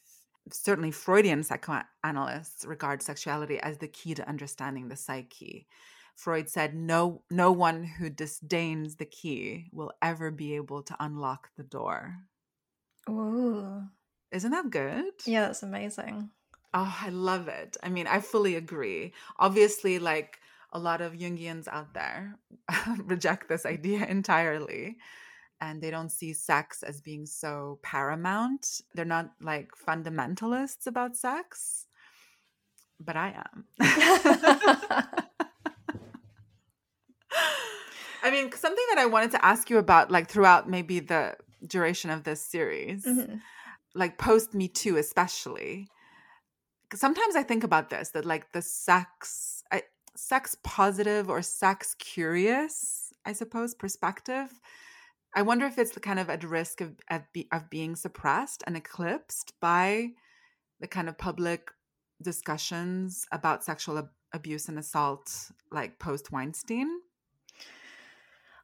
Certainly, Freudian psychoanalysts regard sexuality as the key to understanding the psyche. Freud said, "No, no one who disdains the key will ever be able to unlock the door." Ooh. Isn't that good? Yeah, that's amazing. Oh, I love it. I mean, I fully agree. Obviously, like a lot of Jungians out there *laughs* reject this idea *laughs* entirely and they don't see sex as being so paramount. They're not like fundamentalists about sex, but I am. *laughs* I mean, something that I wanted to ask you about, like throughout maybe the duration of this series, Mhm. like post Me Too, especially. sometimes I think about this that, like, the sex, sex positive or sex curious, I suppose, perspective. I wonder if it's kind of at risk of of, be, of being suppressed and eclipsed by the kind of public discussions about sexual ab- abuse and assault, like post Weinstein.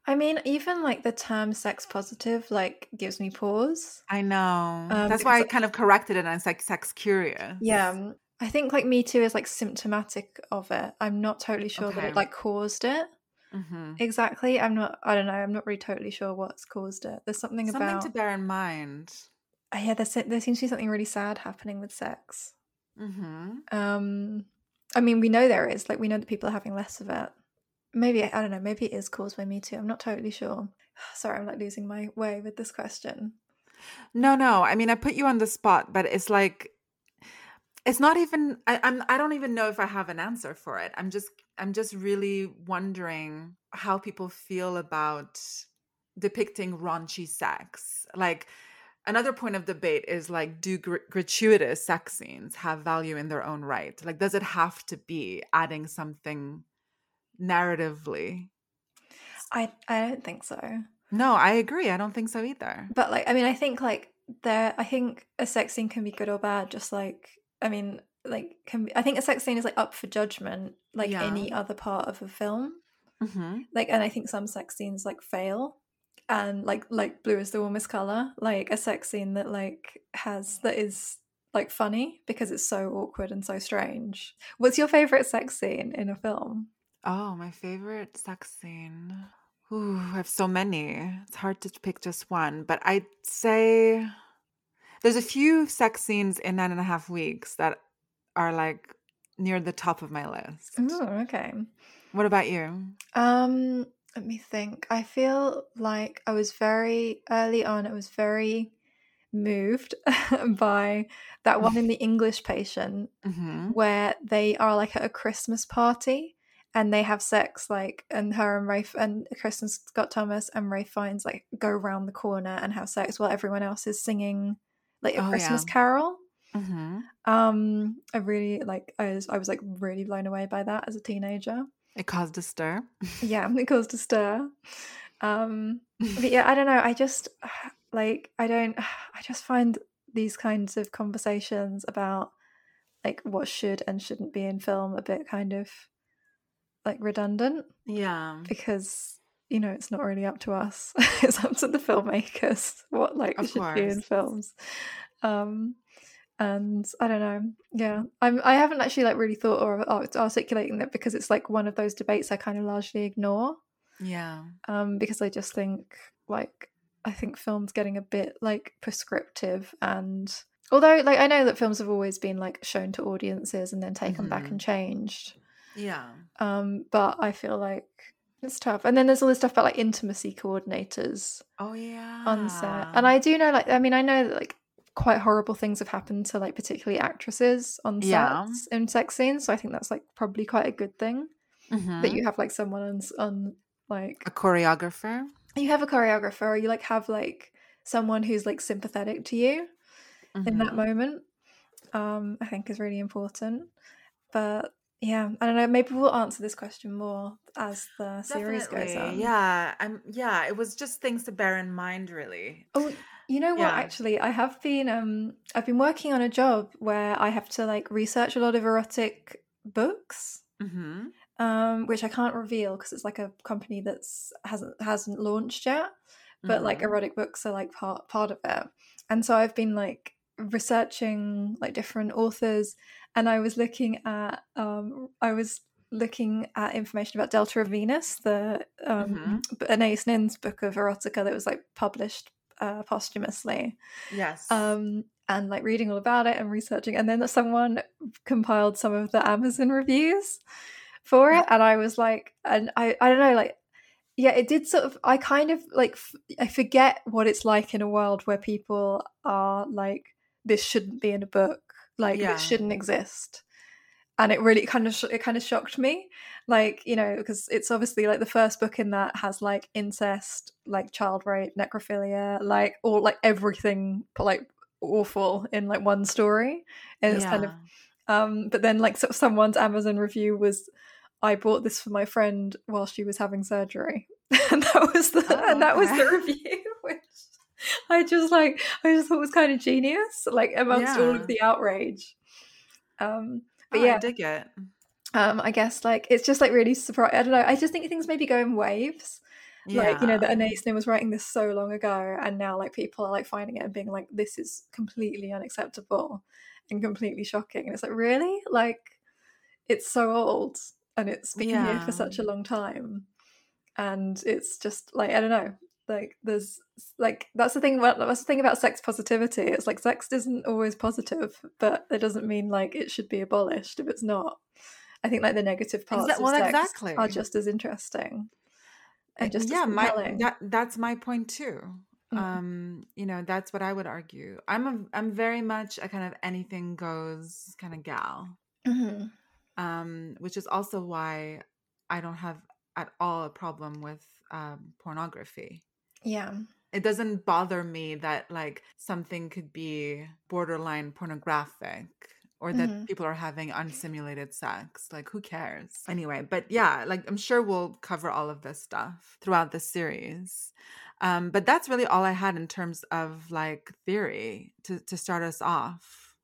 I mean, even like the term sex positive like gives me pause. I know. Um, That's why I kind of corrected it as like sex curious. Yeah. I think like Me Too is like symptomatic of it. I'm not totally sure that it like caused it hmm exactly. I'm not. I don't know. I'm not really totally sure what's caused it. There's something, Something about. Something to bear in mind. Uh, yeah, there, se- there seems to be something really sad happening with sex. hmm Um, I mean, we know there is. Like, we know that people are having less of it. Maybe I don't know. Maybe it is caused by Me Too. I'm not totally sure. *sighs* Sorry, I'm like losing my way with this question. No, no. I mean, I put you on the spot, but it's like, it's not even. I, I'm. I don't even know if I have an answer for it. I'm just. I'm just really wondering how people feel about depicting raunchy sex. Like another point of debate is like, do gr- gratuitous sex scenes have value in their own right? Like, does it have to be adding something narratively? I I don't think so. No, I agree. I don't think so either. But like, I mean, I think like there. I think a sex scene can be good or bad. Just like, I mean, like, can be, I think a sex scene is like up for judgment, like Yeah. any other part of a film. hmm like and i think some sex scenes like fail and like like blue is the warmest color like a sex scene that like has that is like funny because it's so awkward and so strange what's your favorite sex scene in a film Oh, my favorite sex scene. Ooh, I have so many. It's hard to pick just one, but I'd say there's a few sex scenes in nine and a half weeks that are like near the top of my list. oh okay What about you? um let me think i feel like i was very early on i was very moved *laughs* by that one in the english patient hmm where they are like at a Christmas party and they have sex like and her and Ralph and Kristin Scott Thomas and Ralph Fiennes like go around the corner and have sex while everyone else is singing like a Oh, Christmas yeah. carol. hmm Um I really like I was I was like really blown away by that as a teenager. It caused a stir. Yeah, it caused a stir. Um but yeah, I don't know. I just *sighs* like I don't *sighs* I just find these kinds of conversations about like what should and shouldn't be in film a bit kind of like redundant Yeah. because you know it's not really up to us *laughs* it's up to the filmmakers what like Of should be in films um and i don't know yeah i'm i haven't actually like really thought or art- articulating that because it's like one of those debates i kind of largely ignore Yeah. um because i just think like i think films getting a bit like prescriptive and although like i know that films have always been like shown to audiences and then taken back Mhm. and changed Yeah. um but i feel like it's tough and then there's all this stuff about like intimacy coordinators Oh yeah. on set and i do know like i mean i know that like quite horrible things have happened to like particularly actresses on Yeah. sets in sex scenes so i think that's like probably quite a good thing that Mhm. you have like someone on, on like A choreographer. you have a choreographer or you like have like someone who's like sympathetic to you in that Mhm. moment um i think is really important but yeah i don't know maybe we'll answer this question more as the series goes on Yeah, I'm. Yeah, it was just things to bear in mind, really. oh you know what Yeah. actually i have been um i've been working on a job where i have to like research a lot of erotic books Mm-hmm. um which i can't reveal because it's like a company that's hasn't hasn't launched yet but like Mhm. erotic books are like part part of it and so i've been like researching like different authors and i was looking at um i was looking at information about delta of venus the um anais nin's book of erotica that was like published uh, posthumously. Yes. um and like reading all about it and researching and then someone compiled some of the amazon reviews for it and i was like and i i don't know like yeah it did sort of i kind of like f- i forget what it's like in a world where people are like this shouldn't be in a book like Yeah. shouldn't exist. And it really kind of sh- it kind of shocked me like you know because it's obviously like the first book in that has like incest like child rape necrophilia like all like everything like awful in like one story. And it's kind of um but then like sort of someone's amazon review was i bought this for my friend while she was having surgery. *laughs* And that was the Oh, and that was the review *laughs* which *laughs* i just like i just thought was kind of genius like amongst all of the outrage. Um but Oh, yeah. I dig it. um i guess like it's just like really surprising i don't know i just think things maybe go in waves. Like you know that Yeah. Anais was writing this so long ago and now like people are like finding it and being like this is completely unacceptable and completely shocking. And it's like really? Like it's so old and it's been here for such a long time and it's just like i don't know like there's like that's the thing about that's the thing about sex positivity it's like sex isn't always positive but it doesn't mean like it should be abolished if it's not i think like the negative parts Exa- of well, sex exactly. are just as interesting and just yeah, my that that's my point too. Mhm. Um, you know, that's what I would argue. I'm a I'm very much a kind of anything goes kind of gal. Mhm. Um, which is also why I don't have at all a problem with um pornography. Yeah It doesn't bother me that like something could be borderline pornographic or that Mhm. people are having unsimulated sex. Like who cares? Anyway, but yeah, like I'm sure we'll cover all of this stuff throughout the series. Um, but that's really all I had in terms of like theory to, to start us off.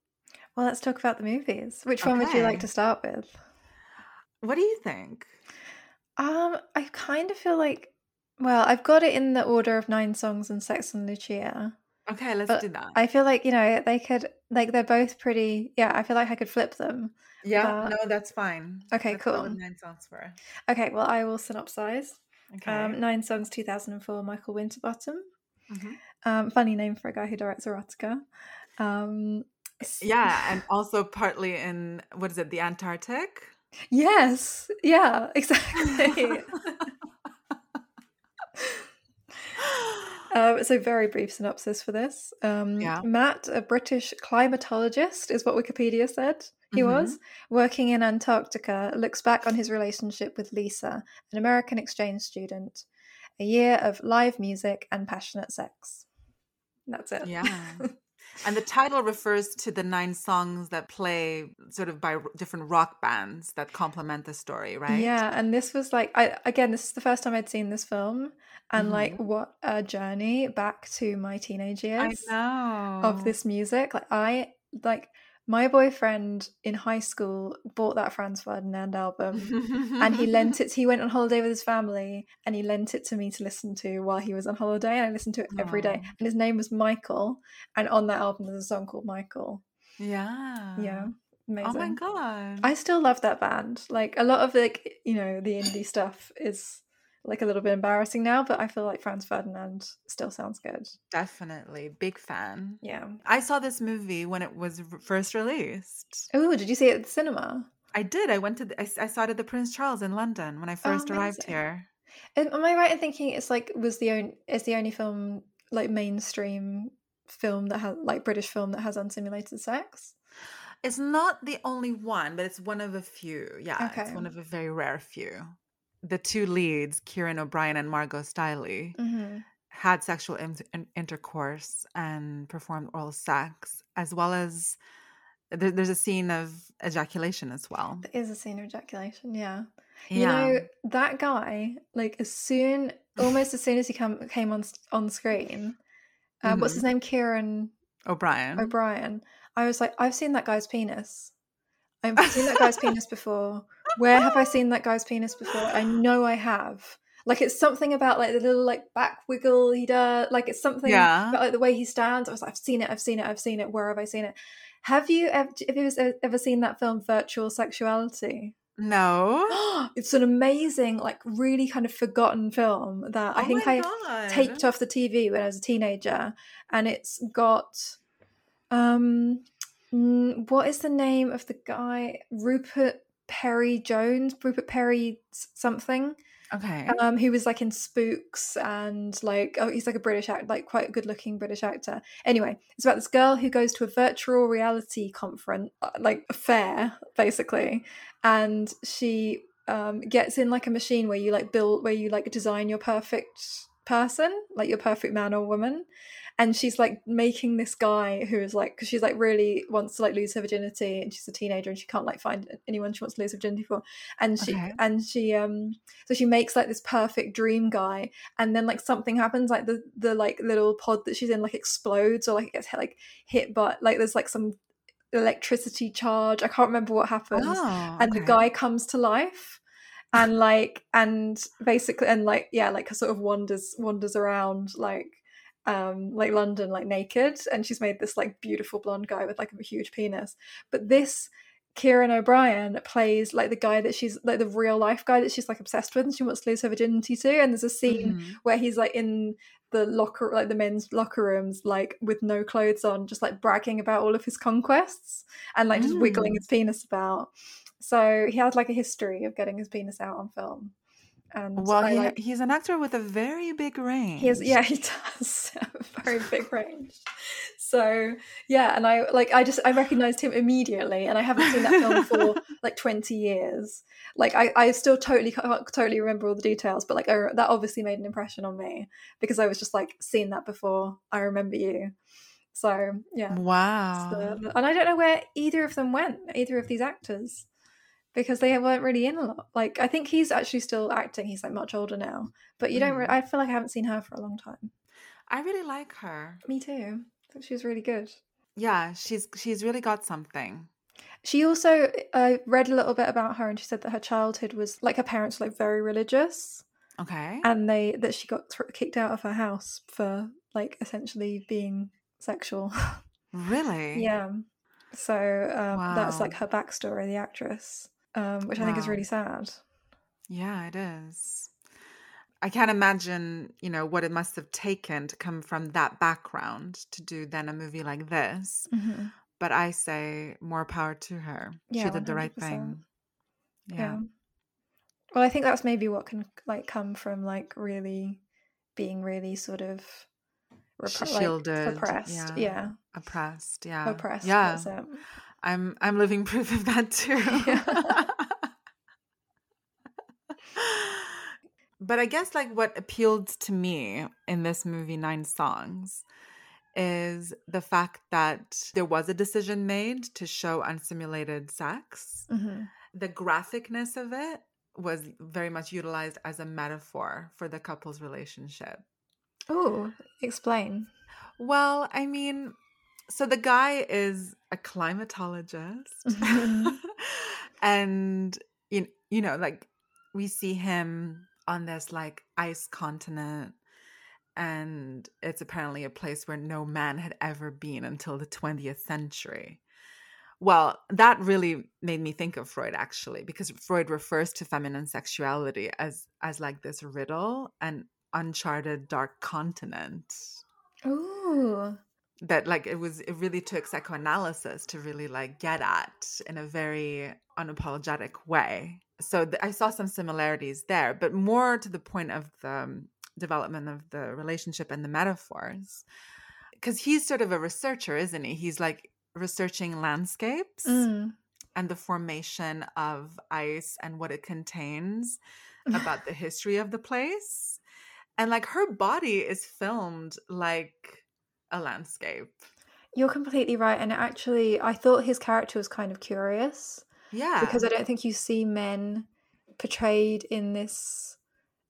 well let's talk about the movies which one would you like to start with What do you think? um i kind of feel like well i've got it in the order of nine songs and sex and lucia Okay, let's But do that. i feel like you know they could like they're both pretty yeah i feel like i could flip them yeah, but- no, that's fine. Okay, Let's cool. Nine songs for. okay well i will synopsize Okay. um nine songs 2004 michael winterbottom Mhm. um funny name for a guy who directs erotica um Yeah, and also partly in what is it, the Antarctic? yes yeah *laughs* exactly *laughs* Um, so, very brief synopsis for this. Um, Yeah. Matt, a British climatologist, is what Wikipedia said he Mhm. was, working in Antarctica, looks back on his relationship with Lisa, an American exchange student. A year of live music and passionate sex. That's it. Yeah. *laughs* And the title refers to the nine songs that play sort of by different rock bands that complement the story, right? Yeah, and this was like I again, this is the first time I'd seen this film, and like Mm-hmm. what a journey back to my teenage I years. know. of this music. Like I like my boyfriend in high school bought that Franz Ferdinand album and he lent *laughs* it he went on holiday with his family and he lent it to me to listen to while he was on holiday and I listened to it every day. Aw. And his name was Michael and on that album there's a song called Michael. Yeah. Yeah. Amazing. Oh my god. I still love that band. Like a lot of like you know the indie stuff is like a little bit embarrassing now, but I feel like Franz Ferdinand still sounds good. Definitely big fan. Yeah. I saw this movie when it was first released. Oh, did you see it at the cinema? I did. I went to. The, I, I saw it at the Prince Charles in London when I first arrived here. Am I right in thinking it's like was the only is the only film like mainstream film that has like British film that has unsimulated sex? It's not the only one, but it's one of a few. Yeah, it's one of a very rare few. The two leads, Kieran O'Brien and Margo Stilley, Mhm. had sexual in- in- intercourse and performed oral sex, as well as there, there's a scene of ejaculation as well. There is a scene of ejaculation, yeah. You know, that guy, like as soon almost as soon as he come came on on screen, uh, what's his Mhm. name? Kieran O'Brien. O'Brien. I was like, I've seen that guy's penis. I've seen that guy's *laughs* penis before. Where have I seen that guy's penis before? I know I have. Like it's something about like the little like back wiggle he does. Like it's something Yeah. about like the way he stands. I was like, I've seen it. I've seen it. I've seen it. Where have I seen it? Have you ever have you ever- seen that film Virtual Sexuality? No. *gasps* it's an amazing, like really kind of forgotten film that I Oh think I God. taped off the TV when I was a teenager, and it's got um, mm, what is the name of the guy? Rupert Penry Jones, Rupert Penry something. Okay. Um, who was like in Spooks and like oh he's like a British actor, like quite a good looking British actor. Anyway, it's about this girl who goes to a virtual reality conference, uh, like a fair basically, and she um gets in like a machine where you like build where you like design your perfect person, like your perfect man or woman. And she's like making this guy who is like, because she's like really wants to like lose her virginity, and she's a teenager and she can't like find anyone she wants to lose her virginity for. And she Okay. and she um so she makes like this perfect dream guy and then like something happens like the the like little pod that she's in like explodes or like it gets hit, like hit but like there's like some electricity charge i can't remember what happens Oh, and the guy comes to life and like and basically and like yeah like her sort of wanders wanders around like um like london like naked and she's made this like beautiful blonde guy with like a huge penis but this Kieran O'Brien plays like the guy that she's like the real life guy that she's like obsessed with and she wants to lose her virginity to. And there's a scene Mhm. where he's like in the locker, like the men's locker rooms, like with no clothes on, just like bragging about all of his conquests and like just wiggling Mm. his penis about. So he has like a history of getting his penis out on film. And Well, I he, like, he's an actor with a very big range. he has, yeah, *laughs* he does have a very big range. So yeah, and I like I just I recognized him immediately, and I haven't seen that film for *laughs* like twenty years. Like I, I still totally can't totally remember all the details, but like I, that obviously made an impression on me because I was just like seen that before. I remember you. So yeah, Wow. the- and I don't know where either of them went, either of these actors, because they weren't really in a lot. Like I think he's actually still acting. He's like much older now, but you don't. Re- Mhm. I feel like I haven't seen her for a long time. I really like her. Me too. I thought she was really good. Yeah, she's she's really got something. She also, I read a little bit about her, and she said that her childhood was like her parents were like very religious, Okay. and they that she got kicked out of her house for like essentially being sexual. *laughs* really? yeah. So um, that's like her backstory, the actress, um, which I think is really sad. Yeah, it is. I can't imagine, you know, what it must have taken to come from that background to do then a movie like this. Mhm. But I say more power to her. Yeah, she did the right thing. Yeah. Yeah. Well, I think that's maybe what can like come from like really being really sort of Sh- repre- like, shielded, suppressed. yeah. Yeah. Oppressed. Yeah. Oppressed. Yeah. I'm I'm living *laughs* proof of that too. Yeah. *laughs* but I guess like what appealed to me in this movie Nine Songs is the fact that there was a decision made to show unsimulated sex. hmm The graphicness of it was very much utilized as a metaphor for the couple's relationship. Oh, explain. Well, I mean, so the guy is a climatologist. Mhm. *laughs* and you, you know, like we see him on this like ice continent and it's apparently a place where no man had ever been until the 20th century. Well, that really made me think of Freud actually because Freud refers to feminine sexuality as as like this riddle and uncharted dark continent Oh, that like it was it really took psychoanalysis to really like get at in a very unapologetic way so th- i saw some similarities there but more to the point of the um, development of the relationship and the metaphors because he's sort of a researcher isn't he he's like researching landscapes mm. and the formation of ice and what it contains *laughs* about the history of the place. And like her body is filmed like a landscape. You're completely right. And actually, I thought his character was kind of curious Yeah. because I don't think you see men portrayed in this.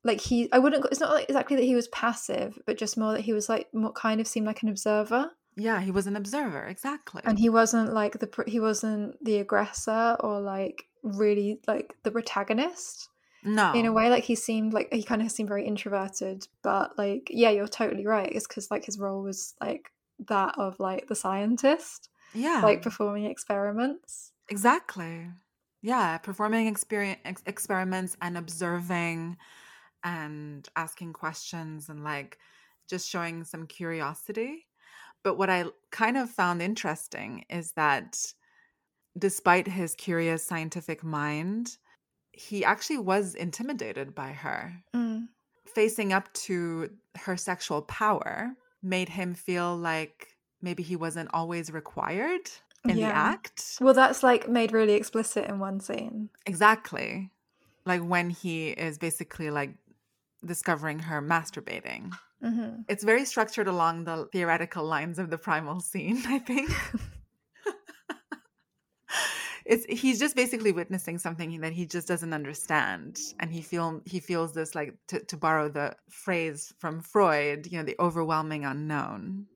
Like he, I wouldn't. It's not like exactly that he was passive, but just more that he was like more kind of seemed like an observer, yeah, he was an observer, exactly. and he wasn't like the he wasn't the aggressor or like really like the protagonist. No. in a way like he seemed like he kind of seemed very introverted but like yeah you're totally right it's because like his role was like that of like the scientist Yeah. like performing experiments Exactly. Yeah, performing experience ex- experiments and observing and asking questions and like just showing some curiosity. But what I kind of found interesting is that despite his curious scientific mind, he actually was intimidated by her. Mm. Facing up to her sexual power made him feel like maybe he wasn't always required in the act. well that's like made really explicit in one scene Exactly. Like when he is basically like discovering her masturbating. hmm It's very structured along the theoretical lines of the primal scene, *laughs* I think. *laughs* it's he's just basically witnessing something that he just doesn't understand. And he feel he feels this like to, to borrow the phrase from Freud, you know, the overwhelming unknown.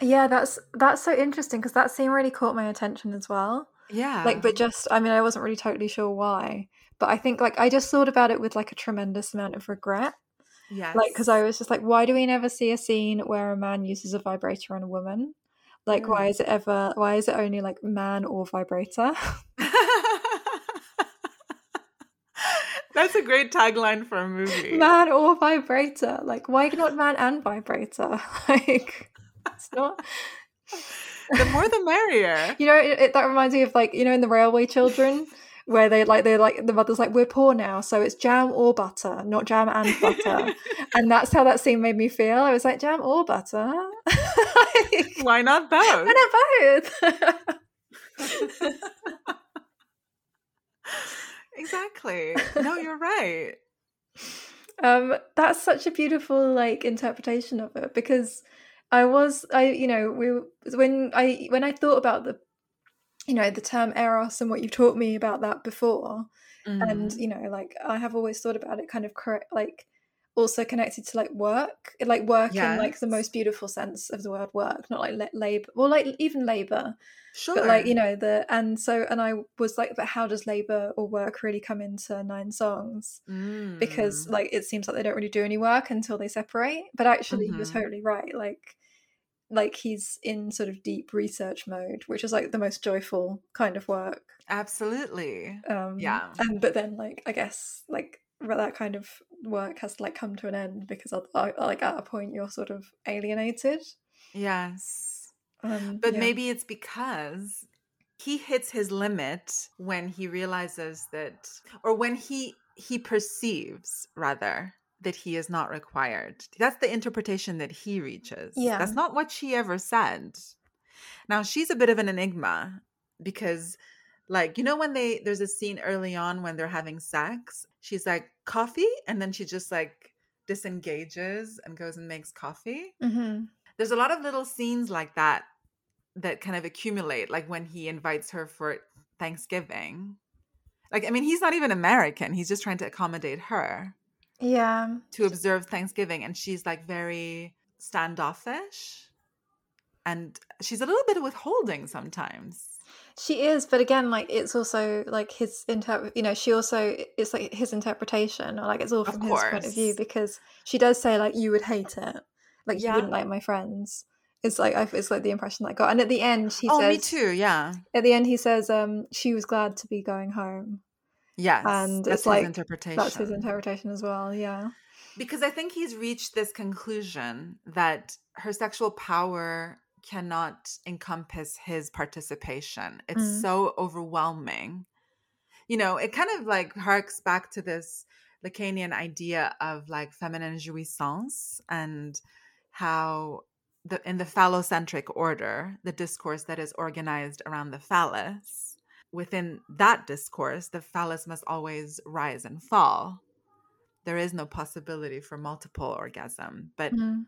yeah that's that's so interesting because that scene really caught my attention as well. Yeah. like but just i mean i wasn't really totally sure why but i think like i just thought about it with like a tremendous amount of regret. Yeah like because i was just like why do we never see a scene where a man uses a vibrator on a woman like mm. why is it ever why is it only like man or vibrator? *laughs* That's a great tagline for a movie. man or vibrator. Like why not man and vibrator? *laughs* Like it's not the more the merrier. *laughs* you know it, it, that reminds me of like you know in the railway children where they like they're like the mother's like we're poor now so it's jam or butter not jam and butter *laughs* and that's how that scene made me feel i was like jam or butter Like, *laughs* Why not both? why not both *laughs* exactly. No, you're right. um that's such a beautiful like interpretation of it because i was i you know we when i when i thought about the you know the term eros and what you've taught me about that before and Mhm. you know like i have always thought about it kind of correct like also connected to like work like work in like the most beautiful sense of the word work not like labor well like even labor sure. but like you know the and so and i was like but how does labor or work really come into nine songs because Mm. like it seems like they don't really do any work until they separate but actually was Mhm. totally right like like he's in sort of deep research mode which is like the most joyful kind of work absolutely. um Yeah. and but then like i guess like that kind of work has to like come to an end because like at a point you're sort of alienated Yes. um But yeah. maybe it's because he hits his limit when he realizes that or when he he perceives rather that he is not required. That's the interpretation that he reaches. Yeah. That's not what she ever said. Now she's a bit of an enigma because like you know when they there's a scene early on when they're having sex, she's like coffee and then she just like disengages and goes and makes coffee Mhm. there's a lot of little scenes like that that kind of accumulate like when he invites her for thanksgiving like i mean he's not even american he's just trying to accommodate her yeah to observe thanksgiving and she's like very standoffish and she's a little bit withholding sometimes She is, but again, like it's also like his inter. You know, she also it's like his interpretation, or like it's all from his point of view because she does say like you would hate it, like you wouldn't like my friends. It's like I, it's like the impression that I got, and at the end he says oh says, me too yeah At the end he says, um, she was glad to be going home. Yes And that's it's his like- interpretation That's his interpretation as well. Yeah. because I think he's reached this conclusion that her sexual power cannot encompass his participation. It's Mm. so overwhelming. You know, it kind of like harks back to this Lacanian idea of like feminine jouissance and how the in the phallocentric order, the discourse that is organized around the phallus, within that discourse, the phallus must always rise and fall. There is no possibility for multiple orgasm, but Mm.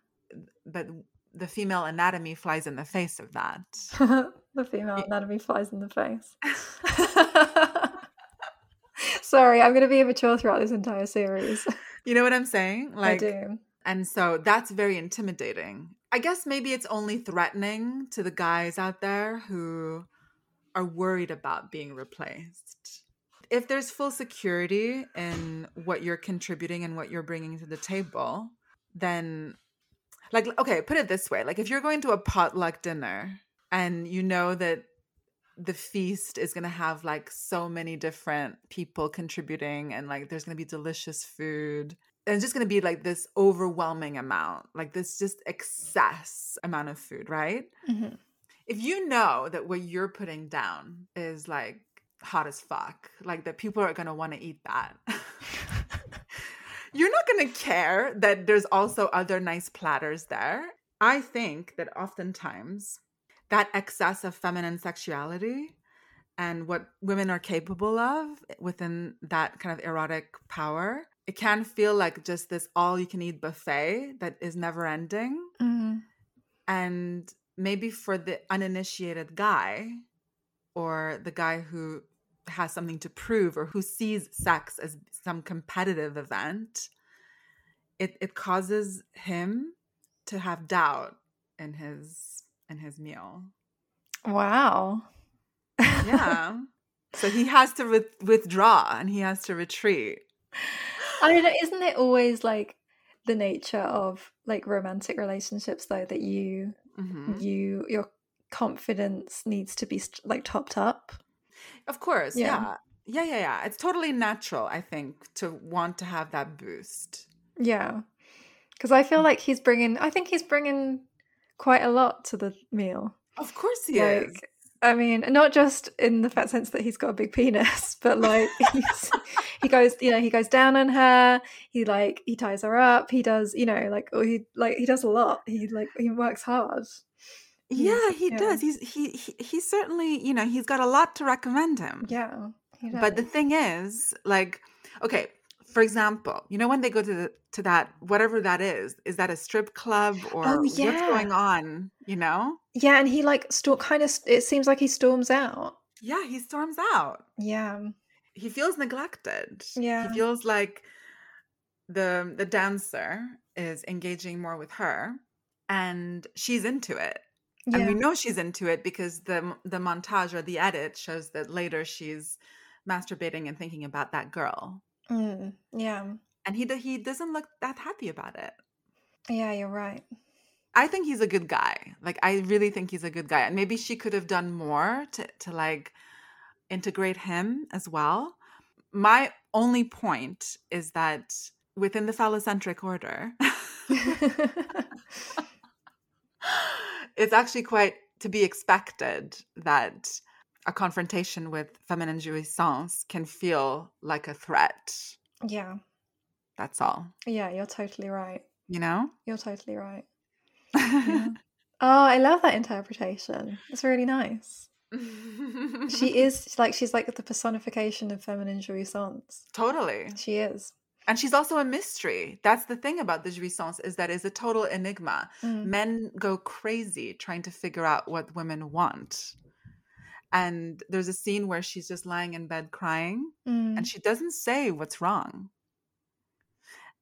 but the female anatomy flies in the face of that. *laughs* the female anatomy flies in the face. *laughs* *laughs* Sorry, I'm going to be immature throughout this entire series. You know what I'm saying? Like I do. And so that's very intimidating. I guess maybe it's only threatening to the guys out there who are worried about being replaced. If there's full security in what you're contributing and what you're bringing to the table, then, like, okay, put it this way like, if you're going to a potluck dinner and you know that the feast is going to have like so many different people contributing and like there's going to be delicious food and it's just going to be like this overwhelming amount like this just excess amount of food right Mhm. If you know that what you're putting down is like hot as fuck like that people are going to want to eat that *laughs* you're not going to care that there's also other nice platters there i think that oftentimes that excess of feminine sexuality and what women are capable of within that kind of erotic power it can feel like just this all you can eat buffet that is never ending Mm. and maybe for the uninitiated guy or the guy who has something to prove or who sees sex as some competitive event it it causes him to have doubt in his in his meal Wow. yeah *laughs* so he has to with- withdraw and he has to retreat I don't. Isn't it always like the nature of like romantic relationships though that you Mhm. you your confidence needs to be st- like topped up? of course Yeah. yeah. yeah yeah yeah it's totally natural i think to want to have that boost Yeah. Because I feel like he's bringing. I think he's bringing quite a lot to the meal. of course he is Like, I mean, not just in the fact sense that he's got a big penis, *laughs* but like he's, he goes, you know, he goes down on her. He like he ties her up. He does, you know, like or he like he does a lot. He like he works hard. Yeah, he yeah. does. He's he, he he's certainly, you know, he's got a lot to recommend him. Yeah. he But the thing is, like, okay, for example, you know when they go to the, to that whatever that is, is that a strip club or Oh, what's going on, you know? Yeah, and he like kind of. It seems like he storms out. Yeah, he storms out. Yeah. He feels neglected. Yeah. He feels like the the dancer is engaging more with her and she's into it. Yeah. and we know she's into it because the the montage or the edit shows that later she's masturbating and thinking about that girl Mm, yeah. and he he doesn't look that happy about it Yeah. You're right. I think he's a good guy like i really think he's a good guy and maybe she could have done more to to like integrate him as well my only point is that within the phallocentric order *laughs* it's actually quite to be expected that a confrontation with feminine jouissance can feel like a threat. yeah. That's all. Yeah. You're totally right. You know? You're totally right. Yeah. *laughs* Oh, I love that interpretation. It's really nice. She *laughs* is like she's like the personification of feminine jouissance. totally. She is. And she's also a mystery. That's the thing about the jouissance is that it's a total enigma. Mm. Men go crazy trying to figure out what women want. And there's a scene where she's just lying in bed crying Mm. and she doesn't say what's wrong.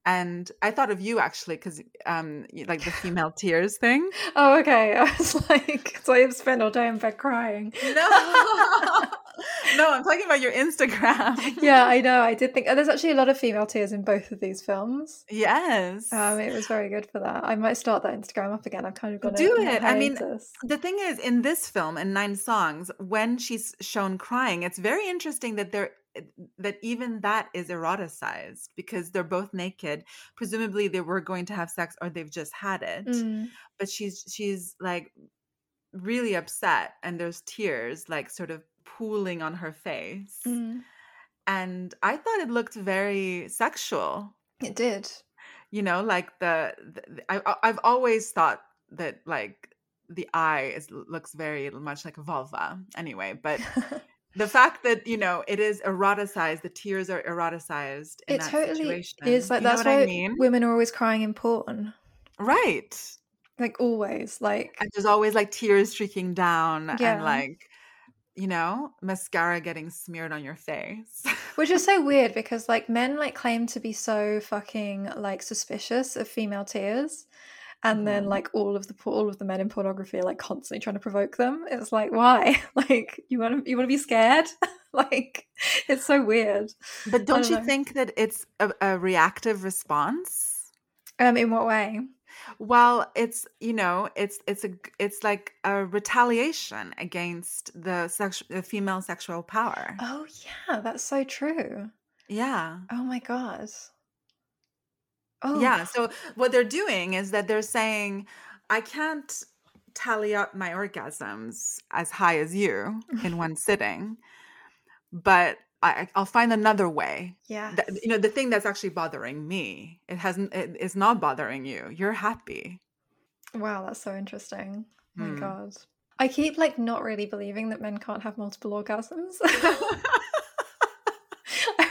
And I thought of you actually, because um, like the female *laughs* tears thing. Oh, okay. *laughs* I was like, so I've spent all day in bed crying. *laughs* No, no, I'm talking about your Instagram. Yeah, I know. I did think oh, there's actually a lot of female tears in both of these films. Yes. Um, it was very good for that. I might start that Instagram up again. I've kind of got to Do it. I mean, the thing is, in this film, in Nine Songs, when she's shown crying, it's very interesting that there that even that is eroticized because they're both naked. Presumably, they were going to have sex or they've just had it. Mm. But she's she's like really upset, and there's tears like sort of pooling on her face. Mm. And I thought it looked very sexual. It did. you know like the, the I, i've always thought that like the eye is looks very much like a vulva anyway but *laughs* *laughs* the fact that you know it is eroticized the tears are eroticized in it that totally situation. is like You that's what why I mean women are always crying in porn. right Like always. Like and there's always like tears streaking down Yeah. and like you know mascara getting smeared on your face which is *laughs* so weird because like men like claim to be so fucking like suspicious of female tears. And then Mhm. like all of the all of the men in pornography are like constantly trying to provoke them. It's like why? *laughs* like you want to you want to be scared? *laughs* like it's so weird. but don't don't you know. think that it's a, a reactive response Um, in what way? well it's you know it's it's a it's like a retaliation against the sexual the female sexual power Oh yeah, that's so true. yeah Oh my god. Oh Yeah. So what they're doing is that they're saying, I can't tally up my orgasms as high as you *laughs* in one sitting, but I, I'll find another way. yeah. You know, the thing that's actually bothering me, it hasn't, it, it's not bothering you. You're happy. Wow, that's so interesting. Oh my Hmm. god. I keep like not really believing that men can't have multiple orgasms. *laughs* *laughs*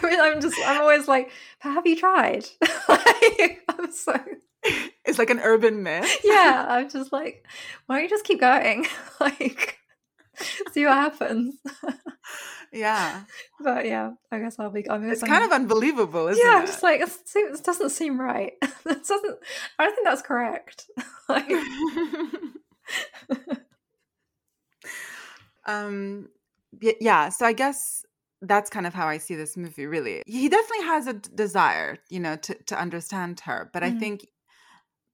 *laughs* I'm just I'm always like, have you tried? *laughs* like, I'm so *laughs* it's like an urban myth. yeah. I'm just like, why don't you just keep going? like, see what happens. Yeah. but yeah, I guess I'll be. I'm It's kind of unbelievable, isn't yeah. it? Yeah, I'm just like, it doesn't seem right. This doesn't. I don't think that's correct. like, um yeah so i guess that's kind of how i see this movie really he definitely has a d- desire you know to, to understand her but i Mhm. think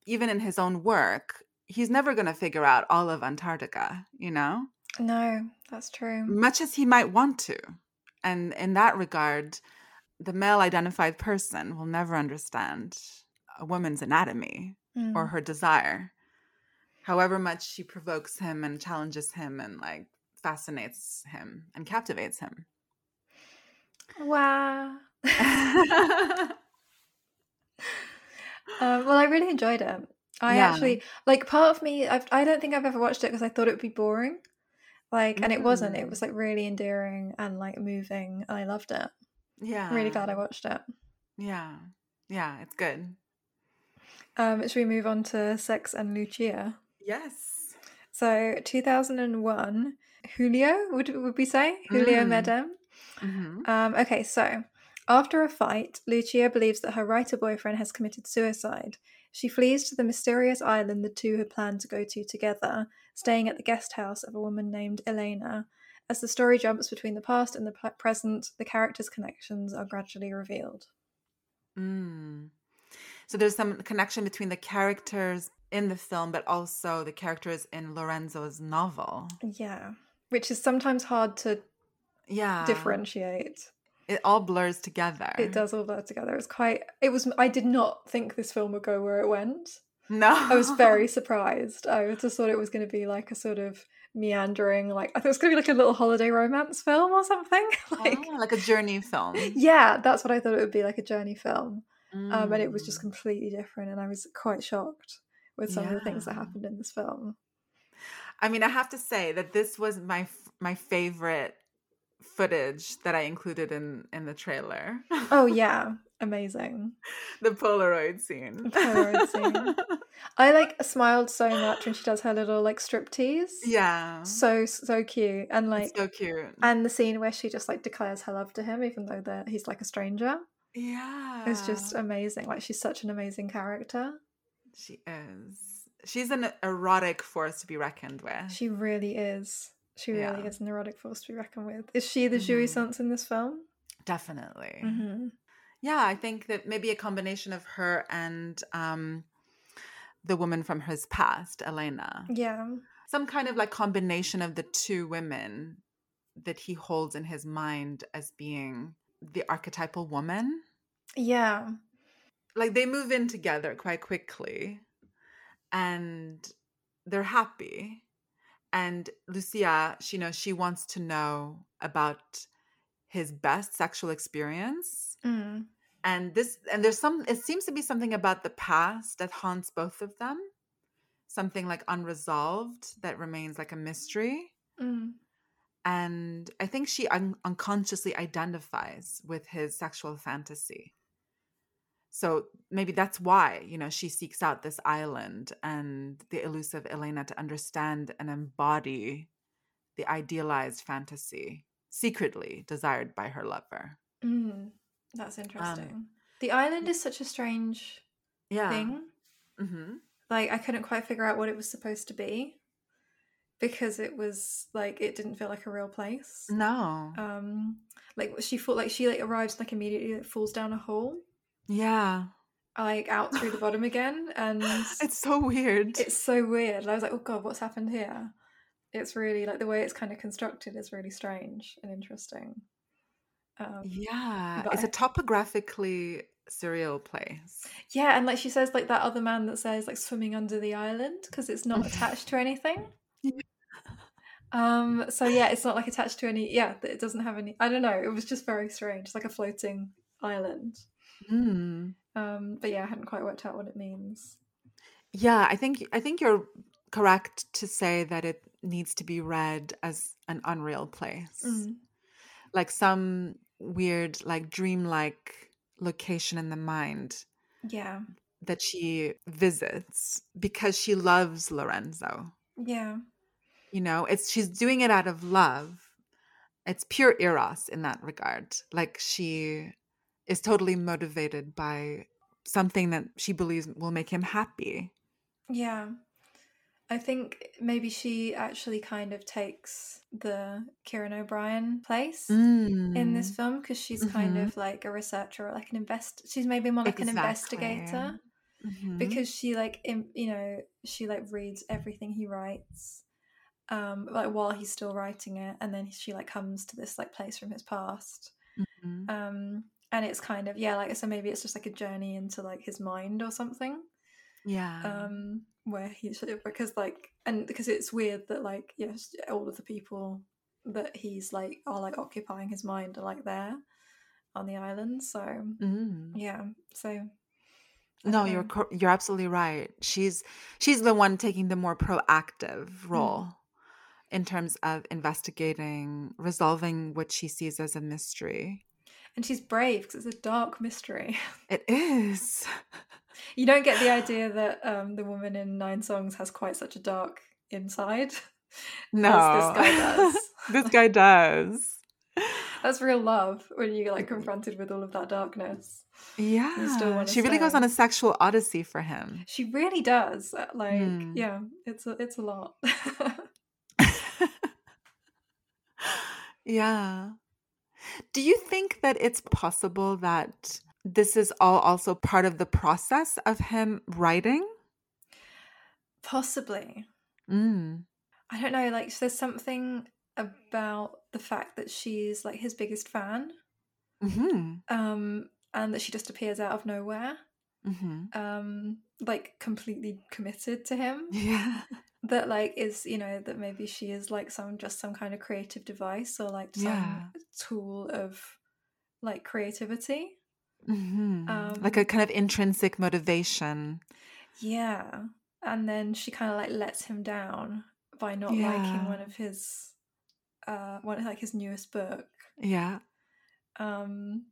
even in his own work he's never going to figure out all of antarctica you know no, that's true. much as he might want to and in that regard the male identified person will never understand a woman's anatomy or Mm. her desire however much she provokes him and challenges him and like fascinates him and captivates him Wow. *laughs* Um, well, I really enjoyed it. I Yeah. actually like part of me. I've, I don't think I've ever watched it because I thought it would be boring, like, and it wasn't. It Mm. was like really endearing and like moving, and I loved it. yeah I'm really glad I watched it. yeah yeah it's good Um, should we move on to Sex and Lucia? yes So, 2001, Julio, would would we say Julio Mm. Medem? Hmm Um, okay, so after a fight, Lucia believes that her writer boyfriend has committed suicide. She flees to the mysterious island the two had planned to go to together, staying at the guest house of a woman named Elena. As the story jumps between the past and the p- present, the characters' connections are gradually revealed. mm. so there's some connection between the characters in the film but also the characters in lorenzo's novel Yeah, which is sometimes hard to yeah differentiate. it all blurs together It does all blur together. It's quite. It was. I did not think this film would go where it went. no I was very *laughs* surprised. I just thought it was going to be like a sort of meandering, like I thought it was going to be like a little holiday romance film or something. *laughs* like, Ah, like a journey film yeah, that's what I thought it would be, like a journey film. Um, and it was just Mm. completely different, and I was quite shocked with some of the things that happened in this film. I mean, I have to say that this was my my favorite footage that I included in in the trailer. Oh *laughs* yeah, amazing. the Polaroid scene. Polaroid scene. *laughs* I like smiled so much when she does her little like striptease. yeah, so so cute, and like it's so cute. and the scene where she just like declares her love to him, even though that he's like a stranger. yeah, It's just amazing. Like she's such an amazing character. she is. She's an erotic force to be reckoned with. She really is. She really Yeah. is a neurotic force to be reckoned with. Is she the Jouissance Mhm. Sons in this film? Definitely. Mm-hmm. Yeah, I think that maybe a combination of her and um, the woman from his past, Elena. Yeah. some kind of like combination of the two women that he holds in his mind as being the archetypal woman. Yeah. Like they move in together quite quickly and they're happy. And Lucia, she knows she wants to know about his best sexual experience. Mm. And this and there's some it seems to be something about the past that haunts both of them. Something like unresolved that remains like a mystery. Mm. and I think she un- unconsciously identifies with his sexual fantasy. So maybe that's why, you know, she seeks out this island and the elusive Elena to understand and embody the idealized fantasy secretly desired by her lover. Mm, that's Um, interesting. the island is such a strange yeah. thing. hmm Like I couldn't quite figure out what it was supposed to be because it was like it didn't feel like a real place. No. Um, like she felt like she like arrives like immediately like, falls down a hole yeah. like out through the bottom again and *laughs* It's so weird. it's so weird. And I was like, oh god, what's happened here? It's really like the way it's kind of constructed is really strange and interesting. Um, yeah. It's I- a topographically surreal place. yeah, and like she says, like that other man that says like swimming under the island because it's not attached to anything. *laughs* Yeah. Um. So yeah, it's not like attached to any. Yeah, it doesn't have any. I don't know. It was just very strange. It's like a floating island. Mm. Um. But yeah, I hadn't quite worked out what it means. Yeah, I think I think you're correct to say that it needs to be read as an unreal place. Mm. Like some weird like dreamlike location in the mind Yeah. that she visits because she loves Lorenzo. Yeah. You know, it's she's doing it out of love. It's pure eros in that regard. Like she is totally motivated by something that she believes will make him happy. Yeah. I think maybe she actually kind of takes the Kieran O'Brien place in this Mm, film because she's kind mhm. of like a researcher or like an invest. She's maybe more like an investigator Mhm. because she like im- you know she like reads everything he writes, um, like while he's still writing it, and then she like comes to this like place from his past, Mhm. um, and it's kind of yeah like so maybe it's just like a journey into like his mind or something yeah. um where he's because like and because it's weird that like yes all of the people that he's like are like occupying his mind are like there on the island so Mm. yeah so No, you're you're absolutely right. She's she's the one taking the more proactive Mm. role in terms of investigating, resolving what she sees as a mystery. And she's brave because it's a dark mystery *laughs* It is. you don't get the idea that um the woman in nine songs has quite such a dark inside *laughs* No, *laughs* this guy does this guy does. that's real love when you're like confronted with all of that darkness Yeah, she really goes on a sexual odyssey for him. she really does uh, like Hmm. yeah it's a, it's a lot yeah. Do you think that it's possible that this is all also part of the process of him writing? possibly. Mm. I don't know, like there's something about the fact that she's like his biggest fan, hmm um, and that she just appears out of nowhere, hmm um, like completely committed to him. Yeah. That like is you know that maybe she is like some just some kind of creative device or like some Yeah. tool of like creativity. hmm like a Um, kind of intrinsic motivation. Yeah, and then she kind of like lets him down by not liking one of his, uh, one like his newest book. Yeah. um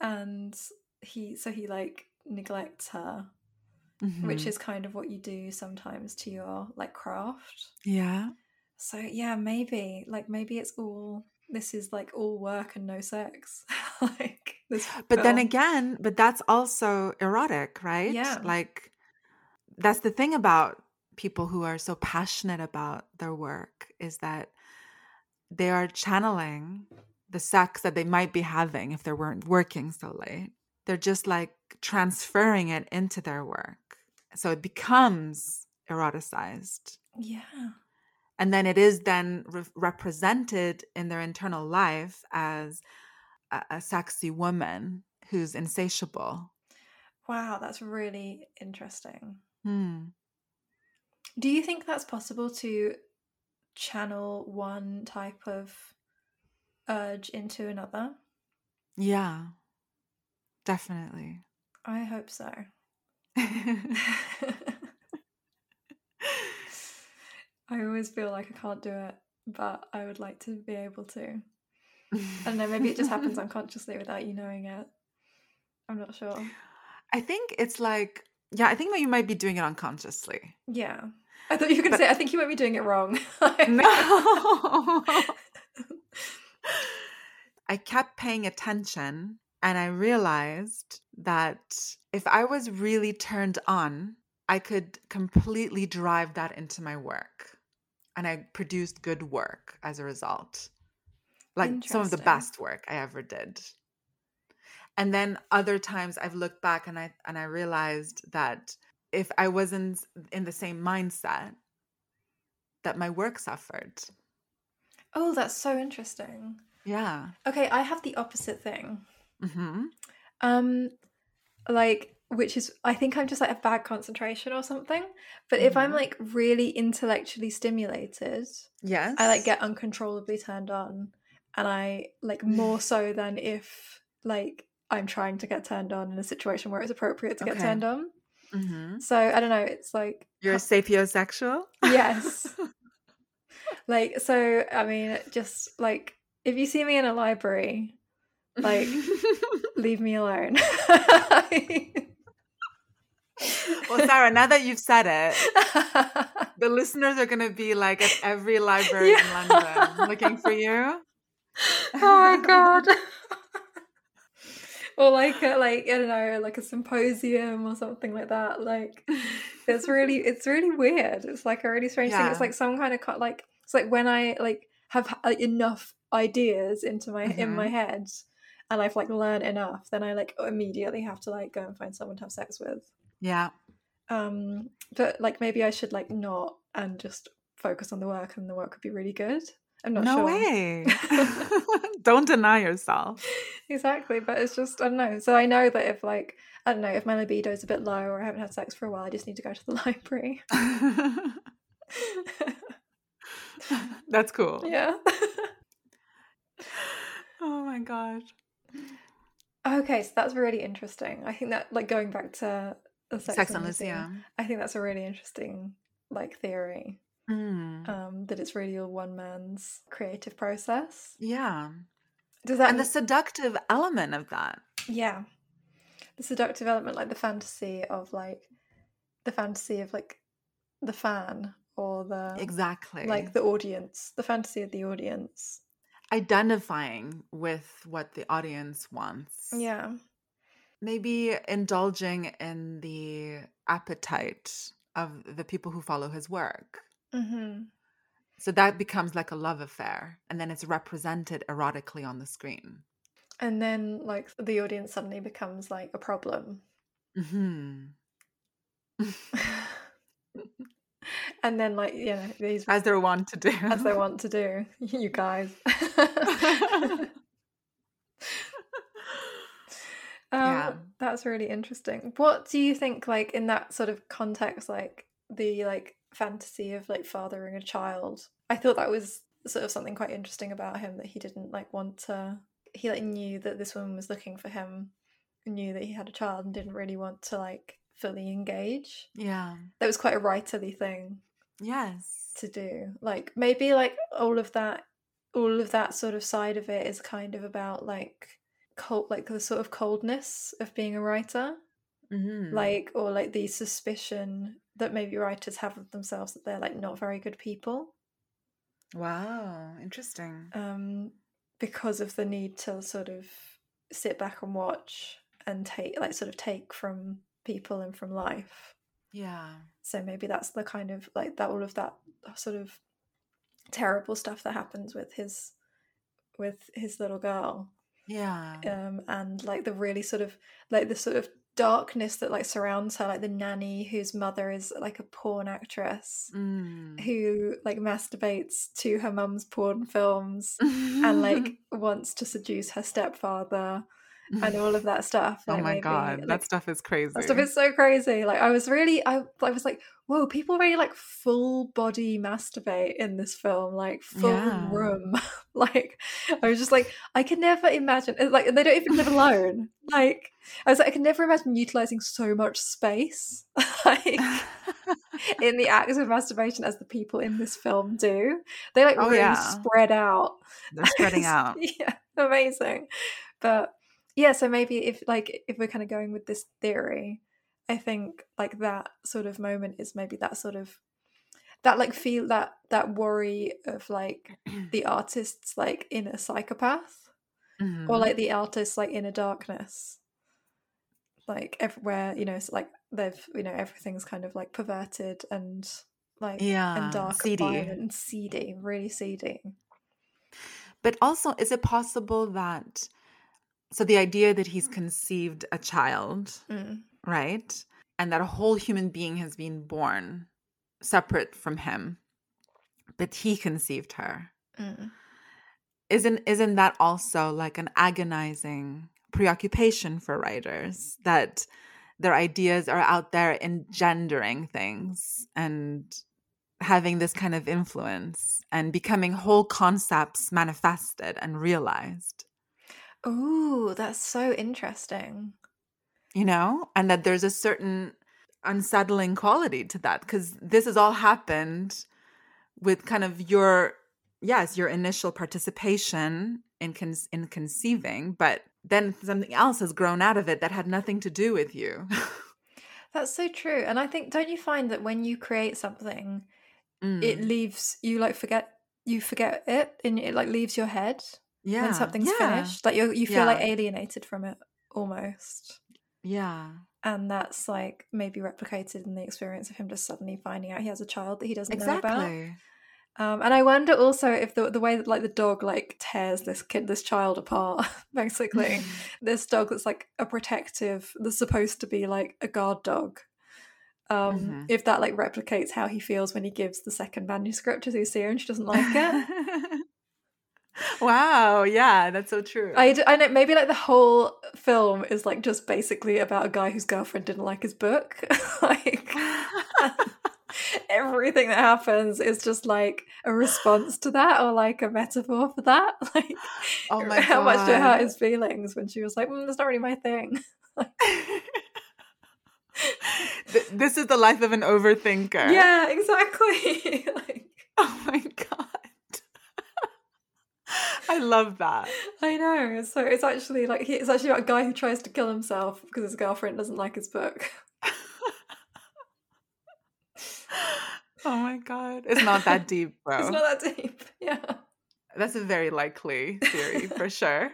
and he so he like neglects her Mhm. which is kind of what you do sometimes to your like craft yeah. so yeah maybe like maybe it's all this is like all work and no sex *laughs* like this But then again, but that's also erotic, right? Yeah. Like that's the thing about people who are so passionate about their work is that they are channeling the sex that they might be having if they weren't working so late. They're just like transferring it into their work. So it becomes eroticized. yeah and then it is then re- represented in their internal life as a, a sexy woman who's insatiable. wow that's really interesting Hmm. do you think that's possible to channel one type of urge into another Yeah, definitely. i hope so *laughs* I always feel like I can't do it but I would like to be able to. I don't know, maybe it just happens *laughs* unconsciously without you knowing it. I'm not sure. I think it's like, yeah, I think that you might be doing it unconsciously. Yeah. I thought you were going to say, I think you might be doing it wrong. No. *laughs* I kept paying attention and I realized that if I was really turned on, I could completely drive that into my work. And I produced good work as a result. Like some of the best work I ever did. And then other times I've looked back and I and I realized that if I wasn't in the same mindset, that my work suffered. oh, that's so interesting. Yeah. Okay, I have the opposite thing. Hmm Um, like, which is, I think I'm just like a bad concentration or something. But if I'm Mhm. like really intellectually stimulated, Yes. I like get uncontrollably turned on, and I like *sighs* more so than if like I'm trying to get turned on in a situation where it's appropriate to get turned on. hmm So I don't know. It's like You're a sapiosexual? yes, *laughs* like so. I mean, just like if you see me in a library, like *laughs* leave me alone. *laughs* well, Sarah, now that you've said it, *laughs* the listeners are going to be like at every library in London looking for you. oh my god. or like a, like I don't know, like a symposium or something like that. Like it's really it's really weird. It's like a really strange thing. It's like some kind of co- like it's like when I like have uh, enough ideas into my in my mm-hmm. head and I've like learned enough, then I like immediately have to like go and find someone to have sex with. Yeah. Um but like maybe I should like not and just focus on the work and the work would be really good. I'm not sure. no sure. way. *laughs* *laughs* Don't deny yourself. exactly but it's just i don't know so i know that if like i don't know if my libido is a bit low or i haven't had sex for a while i just need to go to the *laughs* library That's cool. yeah Oh my god. Okay so that's really interesting i think that like going back to the sex, Sex and and the City, Lyceum. i think that's a really interesting like theory Mm. um that it's really a one man's creative process Yeah. does that And the seductive element of that. yeah the seductive element like the fantasy of like the fantasy of like the fan or the Exactly. like the audience the fantasy of the audience identifying with what the audience wants. yeah Maybe indulging in the appetite of the people who follow his work. hmm So that becomes like a love affair. And then it's represented erotically on the screen. and then like the audience suddenly becomes like a problem hmm *laughs* and then like you know these As they want to do. as they *laughs* want to do *laughs* you guys *laughs* um, Yeah. that's really interesting what do you think like in that sort of context like the like fantasy of like fathering a child i thought that was sort of something quite interesting about him that he didn't like want to he like knew that this woman was looking for him knew that he had a child and didn't really want to like fully engage yeah. that was quite a writerly thing Yes. to do like maybe like all of that all of that sort of side of it is kind of about like cold like the sort of coldness of being a writer hmm like or like the suspicion that maybe writers have of themselves that they're like not very good people Wow. Interesting. um because of the need to sort of sit back and watch and take like sort of take from people and from life Yeah. so maybe that's the kind of like that all of that sort of terrible stuff that happens with his with his little girl Yeah. um and like the really sort of like the sort of darkness that like surrounds her like the nanny whose mother is like a porn actress Mm. who like masturbates to her mum's porn films *laughs* and like wants to seduce her stepfather and all of that stuff. Oh my god, like, that stuff is crazy. that stuff is so crazy. Like I was really, I, I was like, whoa, people really like full body masturbate in this film, like full Yeah. room. *laughs* like I was just like, I could never imagine. Uh, like they don't even live alone. *laughs* Like I was like, I could never imagine utilizing so much space, *laughs* like in the act of masturbation as the people in this film do. They like Oh, really yeah. spread out. They're spreading out. yeah, amazing. But yeah, so maybe if like if we're kind of going with this theory, I think like that sort of moment is maybe that sort of that like feel that that worry of like *clears throat* the artist's like inner psychopath Mhm. or like the artist's like inner darkness like everywhere you know it's like they've you know everything's kind of like perverted and like Yeah, and dark seedy. and seedy really seedy But also, is it possible that so the idea that he's conceived a child, Mm. right? And that a whole human being has been born separate from him, but he conceived her. Mm. Isn't isn't that also like an agonizing preoccupation for writers that their ideas are out there engendering things and having this kind of influence and becoming whole concepts manifested and realized Oh, that's so interesting. you know and that there's a certain unsettling quality to that because this has all happened with kind of your yes your initial participation in con- in conceiving but then something else has grown out of it that had nothing to do with you *laughs* That's so true. And I think don't you find that when you create something, Mm. it leaves you like forget you forget it and it like leaves your head yeah when something's yeah. finished. Like you you feel like alienated from it almost. yeah And that's like maybe replicated in the experience of him just suddenly finding out he has a child that he doesn't know about. Um, and I wonder also if the the way that like the dog like tears this kid, this child apart, *laughs* basically, *laughs* this dog that's like a protective, that's supposed to be like a guard dog. Um, Mhm. if that like replicates how he feels when he gives the second manuscript to Lucia and she doesn't like it. *laughs* wow yeah that's so true I, d- I know maybe like the whole film is like just basically about a guy whose girlfriend didn't like his book. *laughs* like *laughs* everything that happens is just like a response to that or like a metaphor for that. *laughs* Like oh my how much to hurt his feelings when she was like, mm, "That's not really my thing." This is the life of an overthinker Yeah, exactly. like oh my god i love that I know. So it's actually like he- it's actually about a guy who tries to kill himself because his girlfriend doesn't like his book. *laughs* oh my god it's not that deep bro *laughs* It's not that deep. *laughs* Yeah. that's a very likely theory for sure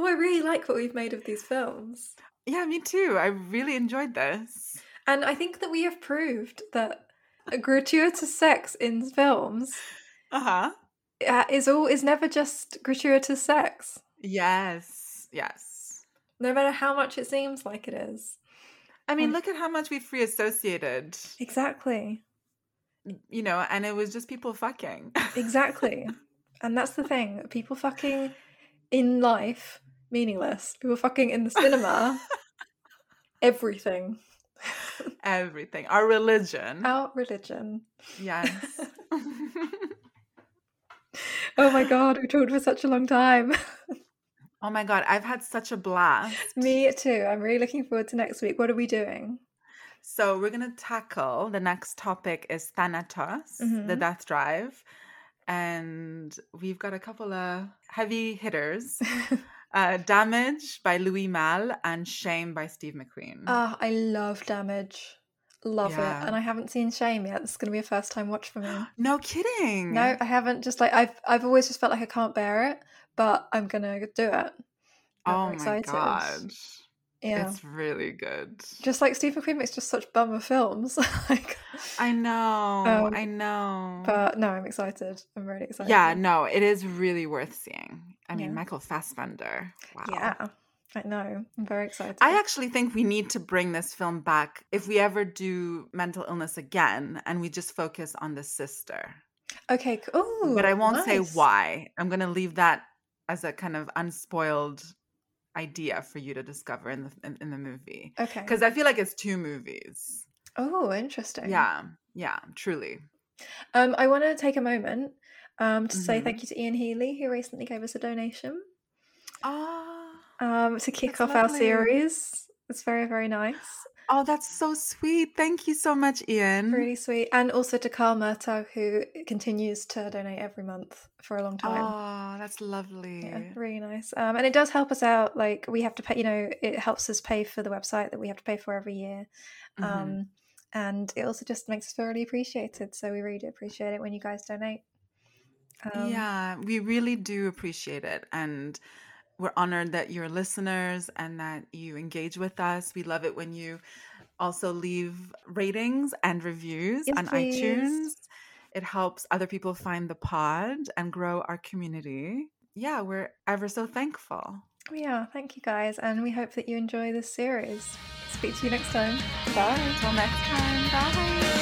Oh, I really like what we've made of these films. yeah me too i really enjoyed this And I think that we have proved that gratuitous sex in films uh-huh uh, is all is never just gratuitous sex, yes yes no matter how much it seems like it is. i mean look at how much we've free associated Exactly. you know and it was just people fucking Exactly. *laughs* and that's the thing. People fucking in life meaningless. People fucking in the cinema *laughs* everything. everything our religion Our religion. yes Oh my god, we talked for such a long time. oh my god i've had such a *laughs* blast Me too. I'm really looking forward to next week. What are we doing? So we're gonna tackle the next topic is Thanatos, the Mhm. death drive, and we've got a couple of heavy hitters: *laughs* uh, "Damage" by Louis Malle and "Shame" by Steve McQueen. Ah, I love Damage. Love Yeah. it. And I haven't seen Shame yet. This is going to be a first time watch for me. no kidding. No, I haven't. Just like I've, I've always just felt like I can't bear it, but I'm gonna do it. I'm Oh my excited. god, Yeah. it's really good. Just like Stephen McQueen makes just such bummer films. *laughs* like, I know, Um, I know. but no, I'm excited. I'm really excited. yeah, no, it is really worth seeing. I mean, Yeah. Michael Fassbender. Wow. Yeah, I know. I'm very excited. I actually think we need to bring this film back if we ever do mental illness again and we just focus on the sister. okay. Oh, but I won't say why. I'm going to leave that as a kind of unspoiled idea for you to discover in the in, in the movie Okay. because I feel like it's two movies. Oh, interesting. Yeah, yeah, truly. Um, I want to take a moment um, to say Mhm. thank you to Ian Healy, who recently gave us a donation Ah, um, to kick That's off our series. It's very, very nice. oh, that's so sweet. Thank you so much, Ian. Really sweet. And also to Carl Murtaugh, who continues to donate every month for a long time. Oh, that's lovely. Yeah, really nice. Um, and it does help us out. Like we have to pay, you know, it helps us pay for the website that we have to pay for every year. Mhm. Um, and it also just makes us feel really appreciated. So we really do appreciate it when you guys donate. Um, yeah, we really do appreciate it. And we're honored that you're listeners and that you engage with us. We love it when you also leave ratings and reviews Yes, on please. iTunes. It helps other people find the pod and grow our community. Yeah, we're ever so thankful. Yeah, thank you guys. And we hope that you enjoy this series. Speak to you next time. Bye. Until next time. Bye.